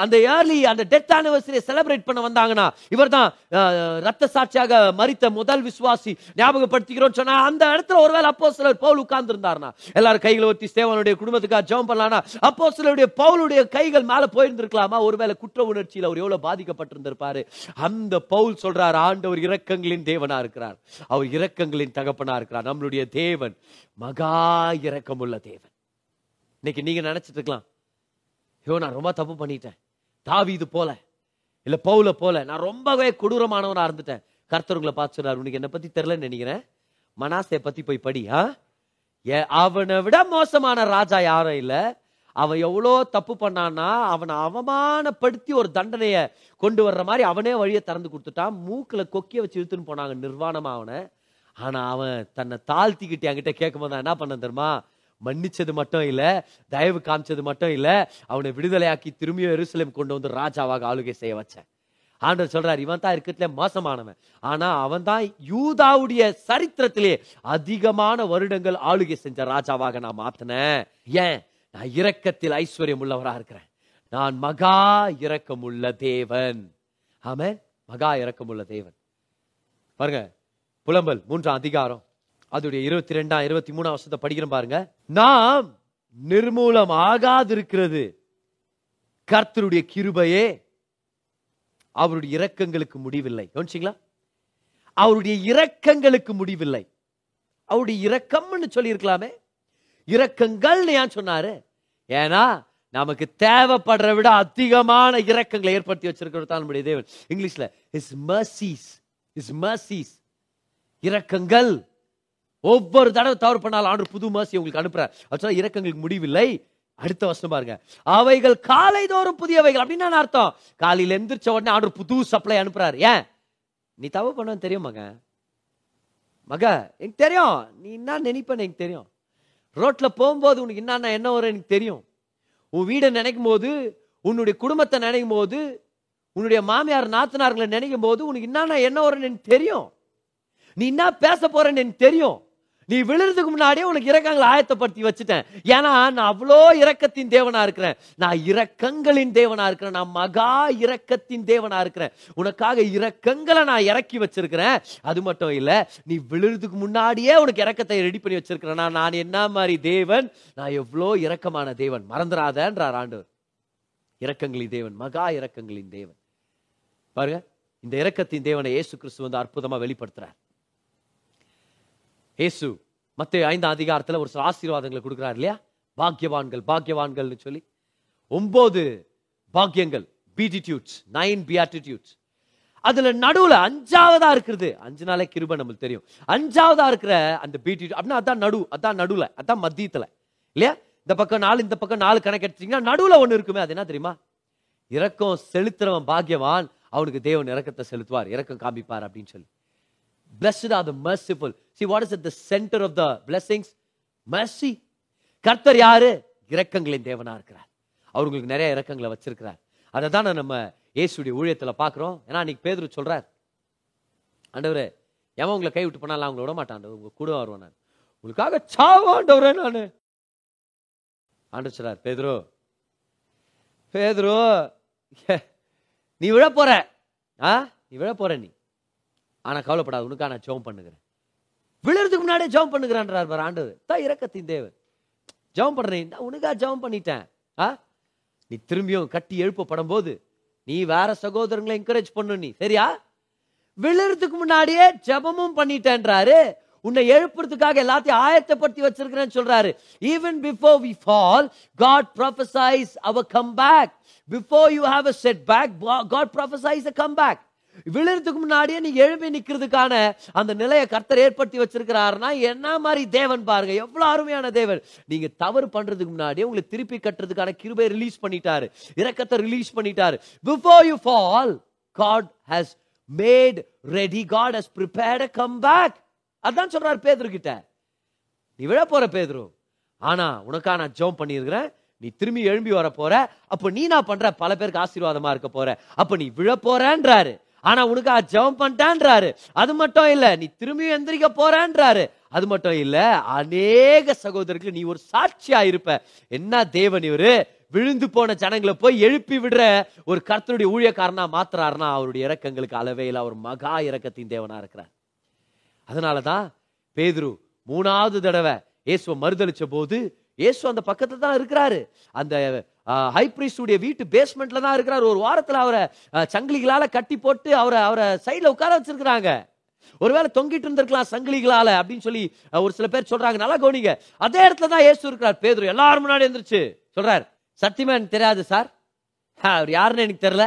அந்த ஏர்லி அந்த டெத் ஆனிவர்சரியை செலிப்ரேட் பண்ண வந்தாங்கன்னா இவர்தான் தான் ரத்த சாட்சியாக மறித்த முதல் விசுவாசி ஞாபகப்படுத்திக்கிறோம் சொன்னா அந்த இடத்துல ஒருவேளை அப்போ சிலர் பவுல் உட்கார்ந்து இருந்தார்னா எல்லாரும் கைகளை ஒத்தி சேவனுடைய குடும்பத்துக்காக ஜெபம் பண்ணலாம்னா அப்போ சிலருடைய பவுலுடைய கைகள் மேல போயிருந்திருக்கலாமா? ஒருவேளை குற்ற உணர்ச்சியில் அவர் எவ்வளவு பாதிக்கப்பட்டிருந்திருப்பாரு? அந்த பவுல் சொல்றார் ஆண்டவர் இரக்கங்களின் தேவனா இருக்கிறார். அவர் இரக்கங்களின் தகப்பனா இருக்கிறார். நம்மளுடைய தேவன் மகா இரக்கமுள்ள தேவன். இன்னைக்கு நீங்க நினைச்சிட்டு இருக்கலாம். ஐயோ நான் ரொம்ப தப்பு பண்ணிட்டேன். தாவி இது போல. இல்லை பவுல போல. நான் ரொம்பவே கொடூரமானவனாக இருந்துட்டேன். கர்த்தருங்களை பார்த்து சொன்னார் உனக்கு என்ன பத்தி தெரிலன்னு நினைக்கிறேன். மனாசையை பத்தி போய் படி ஆ? ஏ, அவனை விட மோசமான ராஜா யாரும் இல்லை. அவன் எவ்வளோ தப்பு பண்ணான்னா அவனை அவமானப்படுத்தி ஒரு தண்டனையை கொண்டு வர்ற மாதிரி அவனே வழியை திறந்து கொடுத்துட்டான். மூக்கில் கொக்கிய வச்சு இழுத்துன்னு போனாங்க நிர்வாணமாக அவனை. ஆனால் அவன் தன்னை தாழ்த்திக்கிட்டு என்கிட்ட கேட்கும்போது நான் என்ன பண்ண தெரியுமா? மன்னிச்சது மட்டும் இல்லை தயவு காமிச்சது மட்டும் இல்லை அவனை விடுதலையாக்கி திரும்பியும் எருசலேம் கொண்டு வந்து ராஜாவாக ஆளுகை செய்ய வச்சேன். ஆண்டவர் சொல்றார் இவன் தான் இருக்கிறதுல மோசமானவன். ஆனா அவன் தான் யூதாவுடைய சரித்திரத்திலே அதிகமான வருடங்கள் ஆளுகை செஞ்ச ராஜாவாக நான் மாத்தினேன். ஏன்? நான் இரக்கத்தில் ஐஸ்வர்யம் உள்ளவராக இருக்கிறேன். நான் மகா இரக்கமுள்ள தேவன். ஆமே மகா இரக்கமுள்ள தேவன். பாருங்க புலம்பல் மூன்றாம் அதிகாரம். அதோடைய இருபத்தி ரெண்டாம் இருபத்தி மூணாம் வருஷத்தை படிக்கிறோம் பாருங்க. நாம் நிர்மூலம் ஆகாதிருக்கிறது. கர்த்தருடைய கிருபையே அவருடைய இரக்கங்களுக்கு முடிவில்லை. கவனிச்சிங்களா? அவருடைய இரக்கங்களுக்கு முடிவில்லை. அவருடைய இரக்கம்னு சொல்லியிருக்கலாமே. இரக்கங்கள்னு ஏன் சொன்னாரு? ஏன்னா நமக்கு தேவைப்படுற விட அதிகமான இரக்கங்களை ஏற்படுத்தி வச்சிருக்கிறது தான் நம்முடைய தேவன். இங்கிலீஷ்ல இஸ் மர்சிஸ் இஸ் மர்சிஸ் இரக்கங்கள் ஒவ்வொரு தடவை தவறு பண்ணாலும் ஆண்டு புது மாசி உங்களுக்கு அனுப்புறார். ஆக்சுவலா இரக்கங்களுக்கு முடிவில்லை. அடுத்த வருஷம் பாருங்க. அவைகள் காலை தோறும் புதியவைகள். அப்படின்னு அர்த்தம். காலையில் எந்திரிச்ச உடனே ஆண்டு புது சப்ளை அனுப்புறாரு. ஏன்? நீ தவறு பண்ண தெரியும் மக. மக எனக்கு தெரியும். நீ என்ன நினைப்பேன்னு எனக்கு தெரியும். ரோட்ல போகும்போது உனக்கு என்னென்ன என்ன வரும் எனக்கு தெரியும். உன் வீடை நினைக்கும் போது உன்னுடைய குடும்பத்தை நினைக்கும் போது உன்னுடைய மாமியார் நாத்தனார்களை நினைக்கும் போது உனக்கு என்னென்ன என்ன வரும்னு எனக்கு தெரியும். நீ என்ன பேச போறேன்னு எனக்கு தெரியும். நீ விழுறதுக்கு முன்னாடியே உனக்கு இரக்கங்களை ஆயத்தப்படுத்தி வச்சுட்டேன். ஏன்னா நான் அவ்வளோ இரக்கத்தின் தேவனா இருக்கிறேன். நான் இரக்கங்களின் தேவனா இருக்கிறேன். நான் மகா இரக்கத்தின் தேவனா இருக்கிறேன். உனக்காக இரக்கங்களை நான் இறக்கி வச்சிருக்கிறேன். அது மட்டும் இல்லை நீ விழுறதுக்கு முன்னாடியே உனக்கு இறக்கத்தை ரெடி பண்ணி வச்சிருக்கிறேன். நான் நான் என்ன மாதிரி தேவன்? நான் எவ்வளோ இரக்கமான தேவன். மறந்துடாதன்றார் ஆண்டவர். இரக்கங்களின் தேவன் மகா இரக்கங்களின் தேவன். பாருங்க இந்த இரக்கத்தின் தேவனை இயேசு கிறிஸ்து வந்து அற்புதமா வெளிப்படுத்துறார். இயேசு மற்ற ஐந்தாம் அதிகாரத்தில் ஒரு சில ஆசீர்வாதங்களை கொடுக்குறாரு இல்லையா? பாக்கியவான்கள் பாக்கியவான்கள்னு சொல்லி. ஒம்பது பாக்கியங்கள் பீட்டிடியூட்ஸ் நைன் பியாட்டிடியூட்ஸ் அதுல நடுவுல அஞ்சாவதா இருக்கிறது. அஞ்சு நாளே கிருப நம்மளுக்கு தெரியும். அஞ்சாவதா இருக்கிற அந்த பீட்டி அப்படின்னா அதான் நடு அதான் நடுவுல அதான் மத்தியத்துல. இல்லையா? இந்த பக்கம் நாலு இந்த பக்கம் நாலு கணக்கு எடுத்தீங்கன்னா நடுவுல ஒண்ணு இருக்குமே அது என்ன தெரியுமா? இறக்கம் செலுத்துறவன் பாக்கியவான் அவனுக்கு தேவன் இறக்கத்தை செலுத்துவார் இறக்கம் காமிப்பார் அப்படின்னு சொல்லி. Blessed are the merciful. See what is at the centre of the blessings Mercy. கர்த்தர் யாரு? இரக்கங்களின் தேவனா இருக்கிறார். அவர் உங்களுக்கு நிறைய இரக்கங்களை வச்சிருக்கிறார். அதை தானே நம்ம இயேசுடைய ஊழியத்துல பார்க்குறோம். ஏன்னா அன்னைக்கு பேதர் சொல்றார். ஆண்டவர் ஏன் உங்களை கை விட்டு போனாலும் அவங்கள விட மாட்டான் உங்கள் உங்க கூட வருவேன் நான். உங்களுக்காக சாவாண்டவரே நானு. ஆண்டு சொல்றார் பேதுரு பேதுரு நீ விழ போற ஆ? நீ விழ போற நீ. ஆனால் கவலைப்படாது உனக்காக நான் ஜெபம் பண்ணுகிறேன். விழுறதுக்கு முன்னாடியே ஜெபம் பண்ணுகிறான்றார் பாரு ஆண்டவர். தான் இரக்கத்தின் தேவன். ஜெபம் பண்ணுறேன் நான் உனக்கா ஜெபம் பண்ணிட்டேன். ஆ? நீ திரும்பியும் கட்டி எழுப்பப்படும் போது நீ வேற சகோதரங்களை என்கரேஜ் பண்ணு நீ. சரியா? விழுறதுக்கு முன்னாடியே ஜெபமும் பண்ணிட்டேன்றாரு. உன்னை எழுப்புறதுக்காக எல்லாத்தையும் ஆயத்தப்படுத்தி வச்சிருக்கிறேன்னு சொல்றாரு. Even before we fall God prophesies our comeback before you have a setback God prophesies a comeback விழுறதுக்கு முன்னாடியே நீ எழுப்பி நிக்கிறதுக்கான அந்த நிலையை கர்த்தர் ஏற்படுத்தி வச்சிருக்கிறாருன்னா என்ன மாதிரி தேவன் பாருங்க. எவ்வளோ அருமையான தேவன். நீங்க தவறு பண்றதுக்கு முன்னாடியே உங்களை திருப்பி கட்டுறதுக்கான கிருபை ரிலீஸ் பண்ணிட்டாரு. இறக்கத்தை ரிலீஸ் பண்ணிட்டாரு. Before you fall God has made ready God has prepared a comeback அதான் சொல்றாரு பேதுரு கிட்ட. நீ விழ போற பேதுரு. ஆனா உனக்கா நான் ஜோம் பண்ணியிருக்கிறேன். நீ திரும்பி எழும்பி வர போற. அப்ப நீ நான் பண்ற பல பேருக்கு ஆசீர்வாதமா இருக்க போற. அப்ப நீ விழ போறேன்றாரு. ஆனா உனக்கு ஜெபம் பண்ணிட்டான்றாரு. அது மட்டும் இல்ல நீ திரும்பி எந்திரிக்க போறான்றாரு. அது மட்டும் இல்ல அநேக சகோதரருக்கு நீ ஒரு சாட்சியா இருப்ப. என்ன தேவன் இவரு? விழுந்து போன ஜனங்களை போய் எழுப்பி விடுற ஒரு கர்த்தருடைய ஊழியக்காரனா மாத்துறாருன்னா அவருடைய இறக்கங்களுக்கு அளவே அவர் மகா இறக்கத்தின் தேவனா இருக்கிறார். அதனால தான் பேதுரு மூணாவது தடவை இயேசுவை மறுதளிச்ச போது இயேசு அந்த பக்கத்துல தான் இருக்கிறாரு. அந்த ஹைப்ரிஸ்டுடைய வீட்டு பேஸ்மெண்ட்ல தான் இருக்கிறார். ஒரு வாரத்தில் அவரை சங்கிலிகளால் சங்கிலிகளால கட்டி போட்டு அவரை அவரை சைடில் உட்கார வச்சிருக்கிறாங்க. ஒருவேளை தொங்கிட்டு இருந்திருக்கலாம் சங்கிலிகளால அப்படின்னு சொல்லி ஒரு சில பேர் சொல்றாங்க. நல்லா கவனிங்க. அதே இடத்துல தான் ஏசு இருக்கிறார். பேதுரு எல்லாரும் முன்னாடி எந்திரிச்சு சொல்றார் சத்தியமா எனக்கு தெரியாது சார். அவர் யாருன்னு எனக்கு தெரியல.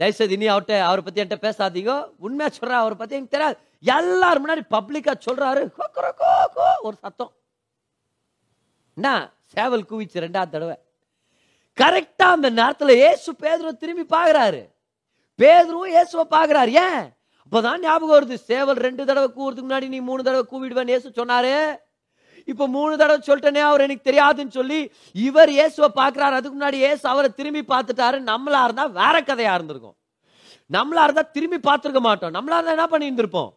தயவுசெய்து இனி அவர்கிட்ட அவரை பத்தி என்கிட்ட பேசாதீங்க. உண்மையா சொல்கிறார் அவரை பத்தி எனக்கு தெரியாது. எல்லாரும் முன்னாடி பப்ளிக்கா சொல்றாரு. ஒரு சத்தம். என்ன? சேவல் கூவிச்சு ரெண்டாவது தடவை. கரெக்டாக அந்த நேரத்தில் ஏசு பேதுருவை திரும்பி பார்க்குறாரு. பேதுருவும் இயேசுவை பார்க்குறாரு. ஏன்? அப்பதான் ஞாபகம் வருது சேவல் ரெண்டு தடவை கூவுறதுக்கு முன்னாடி நீ மூணு தடவை கூவிடுவேன் இயேசு சொன்னாரு. இப்போ மூணு தடவை சொல்லிட்டேனே அவர் எனக்கு தெரியாதுன்னு சொல்லி இவர் இயேசுவை பார்க்குறாரு. அதுக்கு முன்னாடி இயேசு அவரை திரும்பி பார்த்துட்டாரு. நம்மளா இருந்தால் வேற கதையாக இருந்திருக்கும். நம்மளா இருந்தால் திரும்பி பார்த்துருக்க மாட்டோம். நம்மளா இருந்தால் என்ன பண்ணியிருந்திருப்போம்?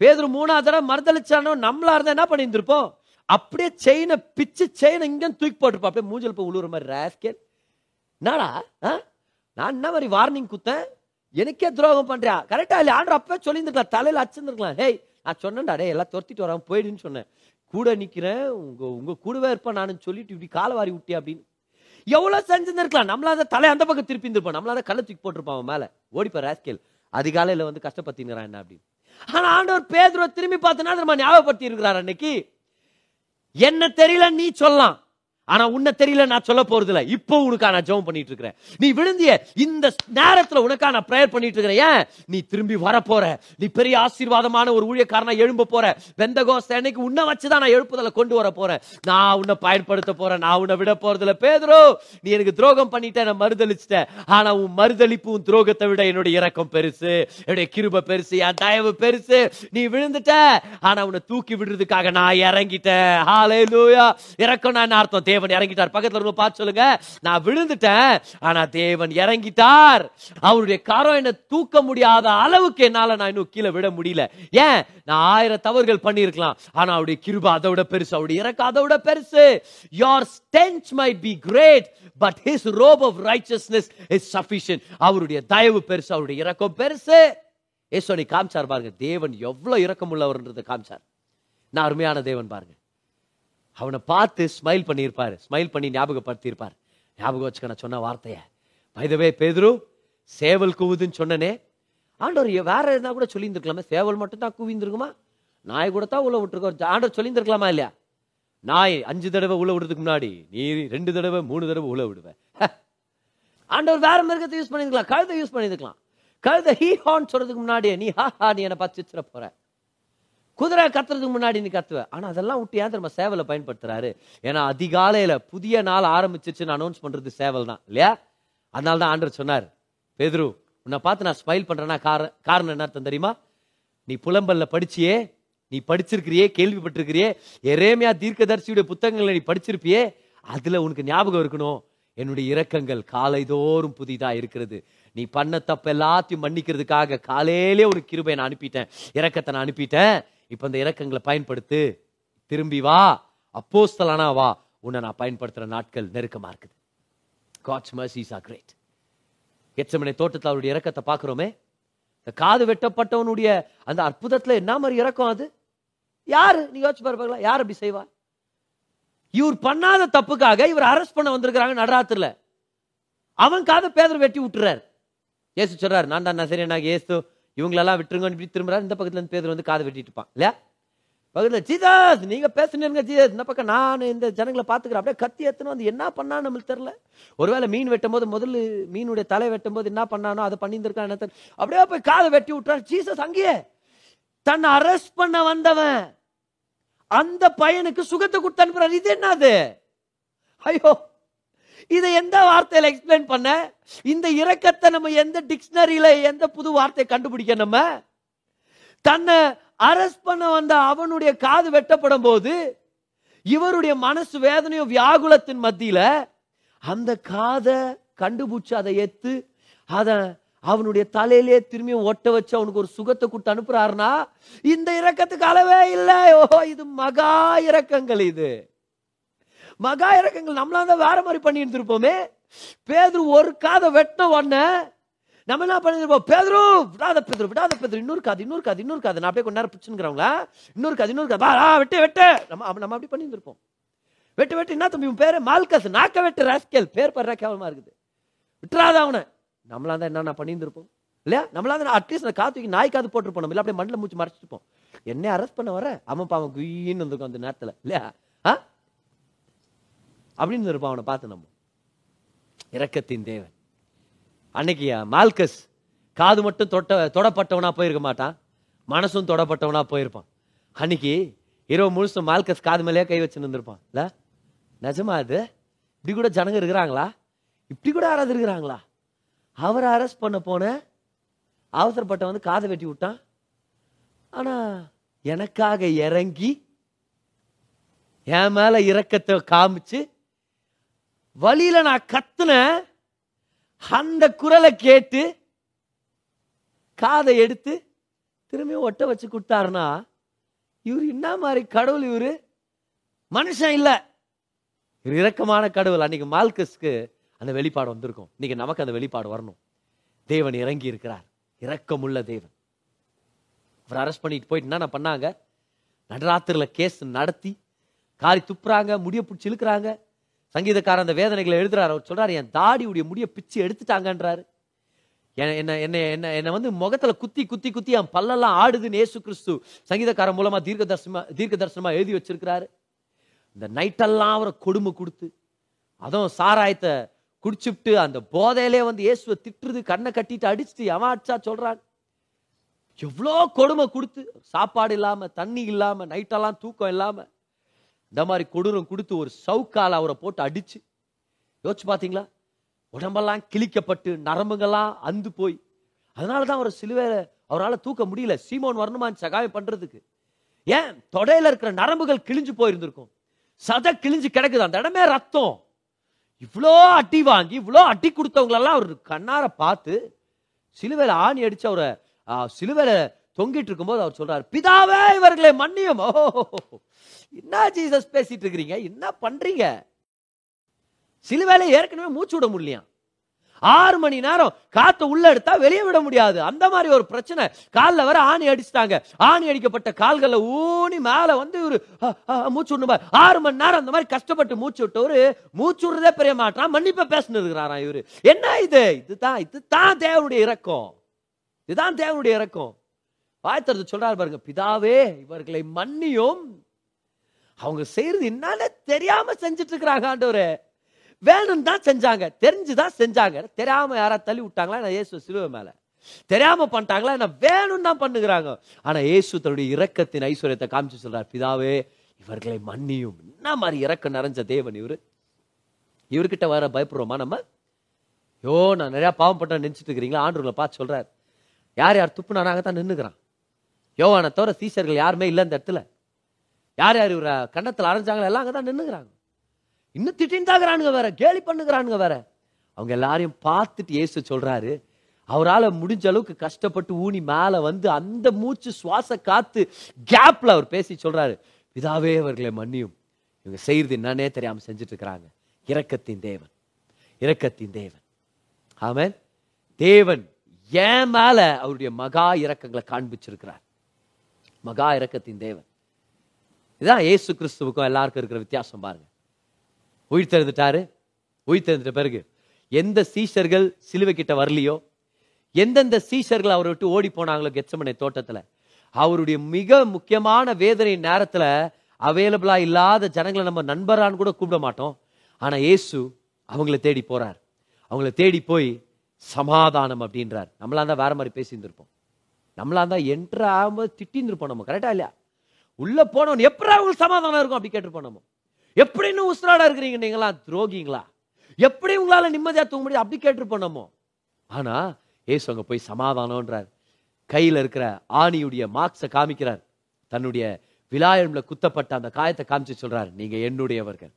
பேதுரு மூணாவது தடவை மறுதளிச்சானோ நம்மளா இருந்தால் என்ன பண்ணியிருந்திருப்போம்? அப்படியே செயினை பிச்சு செயினை இங்கே தூக்கி போட்டிருப்போம் அப்படியே மூஞ்சல் போய் உழுவுற மாதிரி ராஸ்கேல். என்னடா ஆ? நான் என்ன மாதிரி வார்னிங் குத்தேன்? எனக்கே துரோகம் பண்றியா? கரெக்டா இல்லை ஆண்டர் அப்பவே சொல்லியிருந்துருக்கலாம். தலையில் அச்சுருந்துருக்கலாம் ஹேய் நான் சொன்னேன்டா டே எல்லாம் துரத்திட்டு வராம போயிடுன்னு சொன்னேன். கூட நிற்கிறேன் உங்க உங்க கூடவே இருப்பேன் நான் சொல்லிட்டு இப்படி காலை வாரி விட்டியா அப்படின்னு. எவ்வளோ செஞ்சிருந்திருக்கலாம். நம்மளா தான் தலை அந்த பக்கம் திருப்பி இருந்திருப்போம். நம்மளா தான் கல்லை தூக்கி போட்டிருப்பான் மேலே. ஓடிப்பா ஓடிப்ப ராஸ்கேல். வந்து கஷ்டப்பத்தினுறான் என்ன அப்படின்னு. ஆனால் ஆண்டவர் பேதுருவை திரும்பி பார்த்தனா நம்ம ஞாபகப்படுத்தி இருக்கிறார் அன்னைக்கு? என்ன தெரியல நீ சொல்லலாம். ஆனா உன்னை தெரியல நான் சொல்ல போறது இல்லை இப்போ உனக்கா நான் ஜெபம் பண்ணிட்டு இருக்கிறேன். நீ விழுந்திய இந்த நேரத்துல உனக்கா நான் ப்ரேயர் பண்ணிட்டு இருக்கிறேன். ஏன்? நீ திரும்பி வர போற நீ பெரிய ஆசீர்வாதமான ஒரு ஊழியக்காரனா எழும்ப போற. வெந்த அன்னைக்கு உன்னை வச்சுதான் நான் எழுப்புதல கொண்டு வர போறேன். நான் உன்னை பயன்படுத்த போறேன். நான் உன்னை விட போறதுல பேதரோ நீ எனக்கு துரோகம் பண்ணிட்ட நான் மறுதளிச்சிட்டேன் ஆனா உன் மறுதளிப்பு உன் துரோகத்தை விட என்னுடைய இறக்கம் பெருசு. என்னுடைய கிருப பெருசு. என் தயவு பெருசு. நீ விழுந்துட்ட. ஆனா உன்னை தூக்கி விடுறதுக்காக நான் இறங்கிட்டேன். ஹalleluya இறக்கம் நான் அர்த்தம்? தேவன் இறங்கிட்டார். பக்கத்துல இருக்க பார்த்து சொல்லுங்க. நான் விழுந்துட்டேன் ஆனா தேவன் இறங்கிட்டார். அவருடைய கரம் என்ன தூக்க முடியாத அளவுக்கு என்னால நான் இன்னும் கீழே விட முடியல. ஏன்? நான் ஆயிரம் தவறுகள் பண்ணியிருக்கலாம். ஆனா அவருடைய கிருபா அதை விட பெருசு அவருடைய இறக்க அதை விட பெருசு. Your stench may be great but his robe of righteousness is sufficient. அவருடைய தயவு பெருசு அவருடைய இறக்கம் பெருசு. ஏசோனி காமிச்சார் பாருங்க தேவன் எவ்வளவு இறக்கம் உள்ளவர்ன்றதை காமிச்சார். நான் அருமையான தேவன் பாருங்க. அவனை பார்த்து ஸ்மைல் பண்ணியிருப்பார். ஸ்மைல் பண்ணி ஞாபகப்படுத்தியிருப்பார். ஞாபகம் வச்சுக்க நான் சொன்ன வார்த்தையை. பைதவே பேதுரு சேவல் கூவுதுன்னு சொன்னனே. ஆண்டவர் வேற எதுனா கூட சொல்லியிருந்துருக்கலாமே. சேவல் மட்டும் தான் கூவிந்திருக்குமா நாய் கூட தான் உள்ள விட்டுருக்கோம். ஆண்டவர் சொல்லியிருந்துருக்கலாமா இல்லையா? நாய் அஞ்சு தடவை உள்ள விடுறதுக்கு முன்னாடி நீ ரெண்டு தடவை மூணு தடவை உள்ள விடுவேன். ஆண்டவர் வேற மிருகத்தை யூஸ் பண்ணிருக்கலாம் கழுதை யூஸ் பண்ணியிருக்கலாம். கழுதை ஹீ ஹான் சொல்றதுக்கு முன்னாடியே நீ ஹா ஹா நீ என்னை பார்த்து சித்திர போற. குதிரை கத்துறதுக்கு முன்னாடி நீ கத்துவ. ஆனால் அதெல்லாம் விட்டு ஏன் தெரியுமா சேவலை பயன்படுத்துறாரு? ஏன்னா அதிகாலையில் புதிய நாள் ஆரம்பிச்சிச்சுன்னு அனௌன்ஸ் பண்றது சேவல் தான் இல்லையா? அதனால தான் ஆண்டர் சொன்னார் பெதுரு உன்னை பார்த்து நான் ஸ்மைல் பண்றேன்னா கார- காரணம் என்ன அர்த்தம் தெரியுமா? நீ புலம்பல்ல படிச்சியே நீ படிச்சிருக்கிறியே கேள்விப்பட்டிருக்கிறியே எரேமியா தீர்க்கதரிசியுடைய புத்தகங்களை நீ படிச்சிருப்பியே அதுல உனக்கு ஞாபகம் இருக்கணும் என்னுடைய இரக்கங்கள் காலைதோறும் புதிதா இருக்கிறது. நீ பண்ண தப்பு எல்லாத்தையும் மன்னிக்கிறதுக்காக காலையிலே ஒரு கிருபை நான் அனுப்பிட்டேன் இரக்கத்தை நான் அனுப்பிட்டேன் இப்ப இந்த இறக்கங்களை பயன்படுத்து திரும்பி வா அப்போஸ்தலானா வா. உன்னை நான் பயன்படுத்துற நாட்கள் நெருக்கமா இருக்குது. God's mercies are great. எச்சமனை தோட்டத்தில் அவருடைய இறக்கத்தை பார்க்கிறோமே. இந்த காது வெட்டப்பட்டவனுடைய அந்த அற்புதத்துல என்ன மாதிரி இறக்கம் அது? யாரு? நீ யோசிச்சு பாருங்களா யார் அப்படி செய்வா? இவர் பண்ணாத தப்புக்காக இவர் அரெஸ்ட் பண்ண வந்திருக்கிறாங்க நடராத்திரில. அவன் காதை பேதர் வெட்டி விட்டுறாரு. ஏசு சொல்றாரு நான் தான் நசரியனாக ஏசு இவங்களெல்லாம் விட்டுருங்கன்னு இப்படி திரும்புறாரு. இந்த பக்கத்துல இருந்து பேதர் வந்து காதை வெட்டிட்டு இருப்பான். இல்லையா? பக்கத்துல ஜீதாஸ் நீங்க பேசுனீங்க ஜீதாஸ் இந்த பக்கம் நான் இந்த ஜனங்களை பார்த்துக்கிறேன். அப்படியே கத்தி எத்தனை வந்து என்ன பண்ணான்னு நம்மளுக்கு தெரில ஒருவேளை மீன் வெட்டும் போது முதல்ல மீனுடைய தலை வெட்டும் போது என்ன பண்ணானோ அதை பண்ணியிருந்திருக்கான் என்ன அப்படியே போய் காதை வெட்டி விட்டுறாரு. ஜீசஸ் அங்கேயே. தன்னை அரெஸ்ட் பண்ண வந்தவன் அந்த பையனுக்கு சுகத்தை கொடுத்து அனுப்புறாரு. இது என்னது? ஐயோ இதை எந்த வார்த்தையில் எக்ஸ்பிளைன் பண்ண? இந்த இரக்கத்தை நம்ம எந்த டிக்ஷனரியில் எந்த புது வார்த்தையை கண்டுபிடிக்க நம்ம? தன்னை அரெஸ்ட் பண்ண வந்த அவனுடைய காது வெட்டப்படும் போது இவருடைய மனசு வேதனையும் வியாகுலத்தின் மத்தியில அந்த காதை கண்டுபிடிச்சு அதை எத்து அதை அவனுடைய தலையிலே திரும்பியும் ஒட்ட வச்சு அவனுக்கு ஒரு சுகத்தை கொடுத்து அனுப்புறாருனா இந்த இறக்கத்துக்கு அளவே இல்லை. ஓ இது மகா இறக்கங்கள் இது. மகா இறக்கங்கள் நம்மளா தான் வேற மாதிரி பண்ணி இருந்திருப்போமே பேதுரு ஒரு காதை வெட்டின உடனே நம்ம என்ன பண்ணிருப்போம் பேதுரு விடாத பேதரு விடாத பேதரு. இன்னொரு காது இன்னொரு காது இன்னொரு காது. நான் அப்படியே கொஞ்ச நேரம் பிடிச்சுங்கிறவங்களா இன்னொரு காது இன்னொரு காது. வா, வெட்டு வெட்டு. நம்ம நம்ம அப்படி பண்ணியிருந்திருப்போம். வெட்டு வெட்டு. என்ன தம்பி உன் பேரு? மால்கஸ். நாக்க வெட்டு ராஸ்கேல். பேர் படுற கேவலமா இருக்குது. விட்டுறாத அவனை. நம்மளா தான் என்ன பண்ணியிருந்திருப்போம்? இல்லையா? நம்மளா தான் அட்லீஸ்ட் அந்த காத்துக்கு நாய் காது போட்டிருப்போம் நம்ம. இல்லை அப்படியே மண்ணில் மூச்சு மறைச்சிருப்போம் என்ன அரெஸ்ட் பண்ண வர அவன் பாவன் குயின்னு வந்திருக்கும் அந்த நேரத்தில். இல்லையா? ஆ? அப்படின்னு இருப்பான் அவனை பார்த்து நம்ம இரக்கத்தின் தேவன். அன்னைக்கு மால்கஸ் காது மட்டும் தொட்ட தொடப்பட்டவனா போயிருக்க மாட்டான். மனசும் தொடப்பட்டவனா போயிருப்பான். அன்னைக்கு இரவு முழுசும் மால்கஸ் காது மேலேயே கை வச்சு நின்றுருப்பான் இல்ல? நிஜமா அது? இப்படி கூட ஜனங்க இருக்கிறாங்களா? இப்படி கூட யாராவது இருக்கிறாங்களா? அவரை அரெஸ்ட் பண்ண போன அவசரப்பட்ட வந்து காதை வெட்டி விட்டான். ஆனா எனக்காக இறங்கி என் மேல இறக்கத்தை காமிச்சு வழியில நான் கத்துன அந்த குரலை கேட்டு காதை எடுத்து திரும்பியும் ஒட்ட வச்சு கொடுத்தாருன்னா இவர் என்ன மாதிரி கடவுள் இவர்? மனுஷன் இல்லை. இவர் இரக்கமான கடவுள். அன்னைக்கு மால்கஸ்க்கு அந்த வெளிப்பாடு வந்திருக்கும். இன்னைக்கு நமக்கு அந்த வெளிப்பாடு வரணும். தேவன் இறங்கி இருக்கிறார். இரக்கமுள்ள தேவன். அவர் அரெஸ்ட் பண்ணிட்டு போயிட்டு என்ன பண்ணாங்க? நடராத்திரில கேஸ் நடத்தி காரி துப்புறாங்க முடிய பிடிச்சி இழுக்கிறாங்க. சங்கீதக்காரன் அந்த வேதனைகளை எழுதுறாரு. அவர் சொல்றாரு என் தாடியுடைய முடிய பிச்சு எடுத்துட்டாங்கன்றாரு. என்ன என்ன என்ன என்ன என்னை வந்து முகத்துல குத்தி குத்தி குத்தி என் பல்லெல்லாம் ஆடுதுன்னு ஏசு கிறிஸ்து சங்கீதக்காரன் மூலமா தீர்க்க தரிசனமா தீர்க்க தரிசனமா எழுதி வச்சிருக்கிறாரு. இந்த நைட்டெல்லாம் அவரை கொடுமை கொடுத்து அதுவும் சாராயத்தை குடிச்சுட்டு அந்த போதையிலே வந்து இயேசுவை திட்டுறது கண்ணை கட்டிட்டு அடிச்சுட்டு எவன் சொல்றாங்க எவ்வளோ கொடுமை கொடுத்து சாப்பாடு இல்லாம தண்ணி இல்லாம நைட்டெல்லாம் தூக்கம் இல்லாமல் இந்த மாதிரி கொடூரம் கொடுத்து ஒரு சவுக்கால அவரை போட்டு அடிச்சு. யோசிச்சு பார்த்தீங்களா உடம்பெல்லாம் கிழிக்கப்பட்டு நரம்புங்கெல்லாம் அந்து போய். அதனால தான் அவர் சிலுவையில அவரால் தூக்க முடியல. சீமோன் வரணுமான்னு சகாயம் பண்ணுறதுக்கு ஏன்? தொடையில் இருக்கிற நரம்புகள் கிழிஞ்சு போயிருந்திருக்கும். சதை கிழிஞ்சு கிடக்குது. அந்த இடமே ரத்தம். இவ்வளோ அட்டி வாங்கி இவ்வளோ அடி கொடுத்தவங்களெல்லாம் அவர் கண்ணார பார்த்து சிலுவையில் ஆணி அடித்து அவரை சிலுவையில் சிலுவையில தொங்கிட்டு இருக்கும்போது அவர் சொல்றாரு பிதாவே இவர்களை மன்னியும். என்ன ஜீசஸ் பேசிட்டு இருக்கிறீங்க? என்ன பண்றீங்க? சிலுவையில ஏற்கனவே மூச்சு விட முடியலையா ஆறு மணி நேரம் காத்து உள்ள எடுத்தா வெளியே விட முடியாது. அந்த மாதிரி ஒரு பிரச்சனை. காலில் வர ஆணி அடிச்சிட்டாங்க. ஆணி அடிக்கப்பட்ட கால்களில் ஊனி மேலே வந்து ஒரு மூச்சு விடணும் ஆறு மணி நேரம் அந்த மாதிரி கஷ்டப்பட்டு மூச்சு விட்டவரு மூச்சு விடுறதே பெரிய மாட்டான் மன்னிப்பை பேசினு இருக்கிறாராம் இவரு. என்ன இது? இதுதான் இதுதான் தேவனுடைய இறக்கம் இதுதான் தேவனுடைய இறக்கம் வாய்த்தறது சொல்றாரு பாருங்க பிதாவே இவர்களை மன்னியும். அவங்க செய்யறது என்னன்னு தெரியாம செஞ்சுட்டு இருக்கிறாங்க ஆண்டவரே. வேணும் தான் செஞ்சாங்க தெரிஞ்சுதான் செஞ்சாங்க. தெரியாம யாரா தள்ளி விட்டாங்களா? நான் இயேசு சிலுவை மேல. தெரியாம பண்ணிட்டாங்களா? என்ன வேணும் தான் பண்ணுகிறாங்க. ஆனா இயேசு தன்னுடைய இரக்கத்தின் ஐஸ்வர்யத்தை காமிச்சு சொல்றார் பிதாவே இவர்களை மன்னியும். என்ன மாதிரி இறக்கம் நிறைஞ்ச தேவன் இவரு? இவர்கிட்ட வர பயப்படுறோமா நம்ம? யோ நான் நிறைய பாவம் பண்ண நினைச்சிட்டு இருக்கிறீங்களா? ஆண்டவர்களை பார்த்து சொல்றாரு. யார் யார் துப்புனாராக தான் நின்னுக்கிறான் யோவானை தவிர சீசர்கள் யாருமே இல்லை அந்த இடத்துல. யார் யார் இவரை கண்டத்தில் அரைஞ்சாங்களோ எல்லாம் அங்கே தான் நின்னுக்கிறாங்க. இன்னும் திட்டின்தாகிறானுங்க வேற கேலி பண்ணுகிறானுங்க வேற. அவங்க எல்லாரையும் பார்த்துட்டு இயேசு சொல்கிறாரு அவரால் முடிஞ்ச அளவுக்கு கஷ்டப்பட்டு ஊனி மேலே வந்து அந்த மூச்சு சுவாச காத்து கேப்பில் அவர் பேசி சொல்கிறாரு இதாவே அவர்களை மன்னியும். இவங்க செய்யறது என்னன்னே தெரியாமல் செஞ்சுட்டு இருக்கிறாங்க இரக்கத்தின் தேவன். இரக்கத்தின் தேவன். ஆமன். தேவன் ஏன் மேலே அவருடைய மகா இரக்கங்களை காண்பிச்சிருக்கிறார்? மகா இரக்கத்தின் தேவன். இதுதான் ஏசு கிறிஸ்துவுக்கும் எல்லாருக்கும் இருக்கிற வித்தியாசம் பாருங்க. உயிர் தெரிந்துட்டாரு உயிர் தெரிந்துட்ட பிறகு எந்த சீஷர்கள் சிலுவை கிட்ட வரலையோ எந்தெந்த சீஷர்கள் அவரை விட்டு ஓடி போனாங்களோ கெச்சமனை தோட்டத்தில் அவருடைய மிக முக்கியமான வேதனை நேரத்தில் அவைலபிளாக இல்லாத ஜனங்களை நம்ம நண்பரான்னு கூட கூப்பிட மாட்டோம். ஆனால் இயேசு அவங்கள தேடி போறார். அவங்கள தேடி போய் சமாதானம் அப்படின்றார். நம்மளாம் தான் வேற மாதிரி பேசியிருந்திருப்போம். நம்மளா தான் என்ட்ரு ஆகும்போது திட்டிருந்திருப்போம் நம்ம கரெக்டா இல்லையா? உள்ள போனவன் எப்படி அவங்களுக்கு சமாதானம் இருக்கும் அப்படி கேட்டிருப்போம் நம்ம. எப்படி இன்னும் உசுராடா இருக்கிறீங்க நீங்களா துரோகிங்களா? எப்படி உங்களால நிம்மதியா தூங்க முடியும்? அப்படி கேட்டிருப்போம் நம்ம. ஆனா ஏசு அங்க போய் சமாதானம்ன்றார். கையில இருக்கிற ஆணியுடைய மார்க்ஸை காமிக்கிறார். தன்னுடைய விலாயம்ல குத்தப்பட்ட அந்த காயத்தை காமிச்சு சொல்றாரு. நீங்க என்னுடையவர்கள்.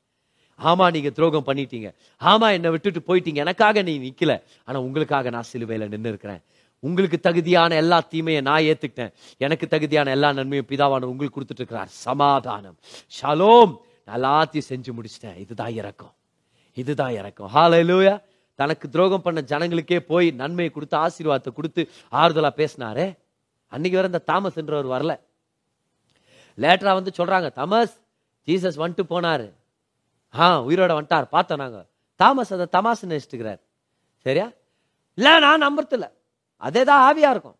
ஆமா நீங்க துரோகம் பண்ணிட்டீங்க. ஆமா என்னை விட்டுட்டு போயிட்டீங்க. எனக்காக நீ நிக்கல. ஆனா உங்களுக்காக நான் சிலுவையில நின்று இருக்கிறேன் உங்களுக்கு தகுதியான எல்லா தீமையை நான் ஏத்துக்கிட்டேன். எனக்கு தகுதியான எல்லா நன்மையும் பிதாவான உங்களுக்கு கொடுத்துட்டு இருக்கிறார் சமாதானம். ஷலோம். நான் எல்லாத்தையும் செஞ்சு முடிச்சிட்டேன். இதுதான் இறக்கம் இதுதான் இறக்கம் ஹalleluya தனக்கு துரோகம் பண்ண ஜனங்களுக்கே போய் நன்மையை கொடுத்து ஆசீர்வாதத்தை கொடுத்து ஆறுதலா பேசினாரே. அன்னைக்கு வர இந்த தாமஸ் என்றவர் வரல. லேட்டரா வந்து சொல்றாங்க தமஸ் ஜீசஸ் வந்துட்டு போனாரு. ஆ உயிரோட வந்துட்டார். பார்த்தோம் நாங்க. தாமஸ் அதை தமாசு நினைச்சிட்டுக்கிறார். சரியா? இல்ல நான் நம்புறதில்ல. அதே தான் ஆவியா இருக்கும்.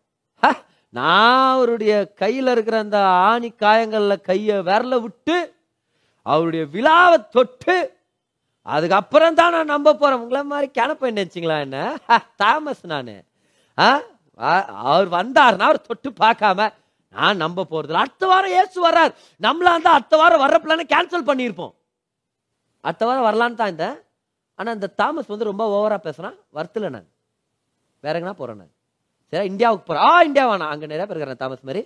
நான் அவருடைய கையில் இருக்கிற அந்த ஆணி காயங்களில் கையை விரல விட்டு அவருடைய விழாவை தொட்டு அதுக்கப்புறம் தான் நான் நம்ப போறேன். உங்களை மாதிரி கிளப்ப நினைச்சிங்களா என்ன? தாமஸ் நான். ஆ? அவர் வந்தாருன்னா அவர் தொட்டு பார்க்காம நான் நம்ப போறது அடுத்த வாரம் ஏசு வர்றார். நம்மளா இருந்தால் அடுத்த வாரம் வர்ற பிளான கேன்சல் பண்ணியிருப்போம். அடுத்த வாரம் வரலான்னு தான் இருந்தேன் ஆனால் இந்த தாமஸ் வந்து ரொம்ப ஓவரா பேசுறான். வரத்துல நான். வேற எங்கனா போறேன் நான். சரி இந்தியாவுக்கு போகிறேன் ஆ இந்தியா வேணாம் அங்கே நிறைய பேர் இருக்கிறேன் தாமஸ் மாதிரி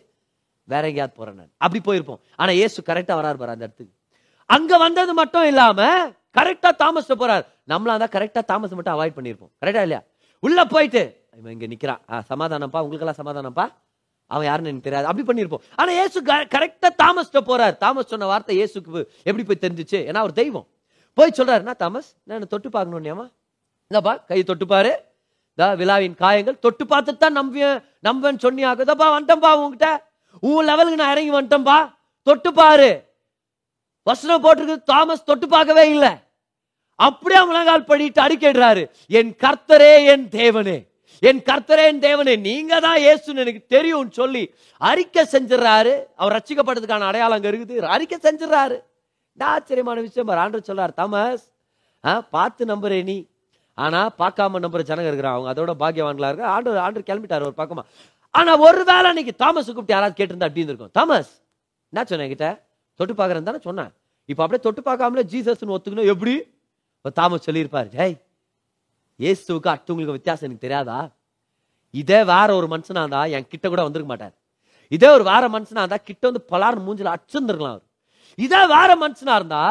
வேற எங்கேயாவது போகிறேன் நான். அப்படி போயிருப்போம். ஆனால் ஏசு கரெக்டாக வராரு பாரு அந்த இடத்துக்கு. அங்கே வந்தது மட்டும் இல்லாமல் கரெக்டாக தாமஸ் போகிறார் நம்மளா தான் கரெக்டாக தாமஸ் மட்டும் அவாய்ட் பண்ணியிருப்போம். கரெக்டாக இல்லையா? உள்ளே போயிட்டு இவன் இங்கே நிற்கிறான் ஆ, சமாதானம்ப்பா? உங்களுக்கெல்லாம் சமாதானம்ப்பா? அவன் யாருன்னு எனக்கு தெரியாது. அப்படி பண்ணியிருப்போம். ஆனால் ஏசு கரெக்டாக தாமஸ் போகிறார் தாமஸ் சொன்ன வார்த்தை இயேசுக்கு எப்படி போய் தெரிஞ்சிச்சு? ஏன்னா அவர் தெய்வம். போய் சொல்றாரு என்ன தாமஸ்? நான் தொட்டு பார்க்கணும் ஏமா இந்தப்பா கையை தொட்டுப்பாரு விழாவின் காயங்கள். தொட்டு பார்த்துட்டு தான் நம்புவேன் நம்புவேன் சொன்னியாக்கு. இதப்பா உங்ககிட்ட உன் லெவலுக்கு நான் இறங்கி வந்துட்டேன்பா தொட்டு பாரு. வசனம் போட்டிருக்கு தாமஸ் தொட்டு பார்க்கவே இல்லை. அப்படியே முழங்கால் படிட்டு அடிக்கிடுறாரு. என் கர்த்தரே என் தேவனே. என் கர்த்தரே என் தேவனே நீங்க தான் ஏசுன்னு எனக்கு தெரியும்னு சொல்லி அறிக்கை செஞ்சிடறாரு. அவர் ரச்சிக்கப்பட்டதுக்கான அடையாளம் இருக்குது. அறிக்கை செஞ்சிடறாரு. ஆச்சரியமான விஷயம் ஆண்டு ஆண்டவர் சொல்றாரு தாமஸ் ஆ, பார்த்து நம்புறே நீ. ஆனா பார்க்காம நம்புற ஜனங்க இருக்கிறான் அவங்க அதோட பாக்கியவான்களா இருக்க ஆண்டு ஆண்டு கிளம்பிட்டாரு ஒரு பக்கமா. ஆனா ஒருவேளை அன்னைக்கு தாமஸ் கூப்பிட்டு யாராவது கேட்டிருந்தா அப்படி இருக்கும் தாமஸ் என்ன சொன்னேன் என்கிட்ட? தொட்டு பார்க்கறேன் தானே சொன்னேன். இப்போ அப்படியே தொட்டு பார்க்காமலே ஜீசஸ்னு ஒத்துக்கணும். எப்படி? இப்போ தாமஸ் சொல்லியிருப்பாரு ஜெய் இயேசுவுக்கு அடுத்தவங்களுக்கு வித்தியாசம் எனக்கு தெரியாதா? இதே வேற ஒரு மனுஷனா இருந்தா என் கிட்ட கூட வந்திருக்க மாட்டார். இதே ஒரு வேற மனுஷனா இருந்தா கிட்ட வந்து பலார் மூஞ்சில அடிச்சிருந்துருக்கலாம் அவர். இதே வேற மனுஷனா இருந்தா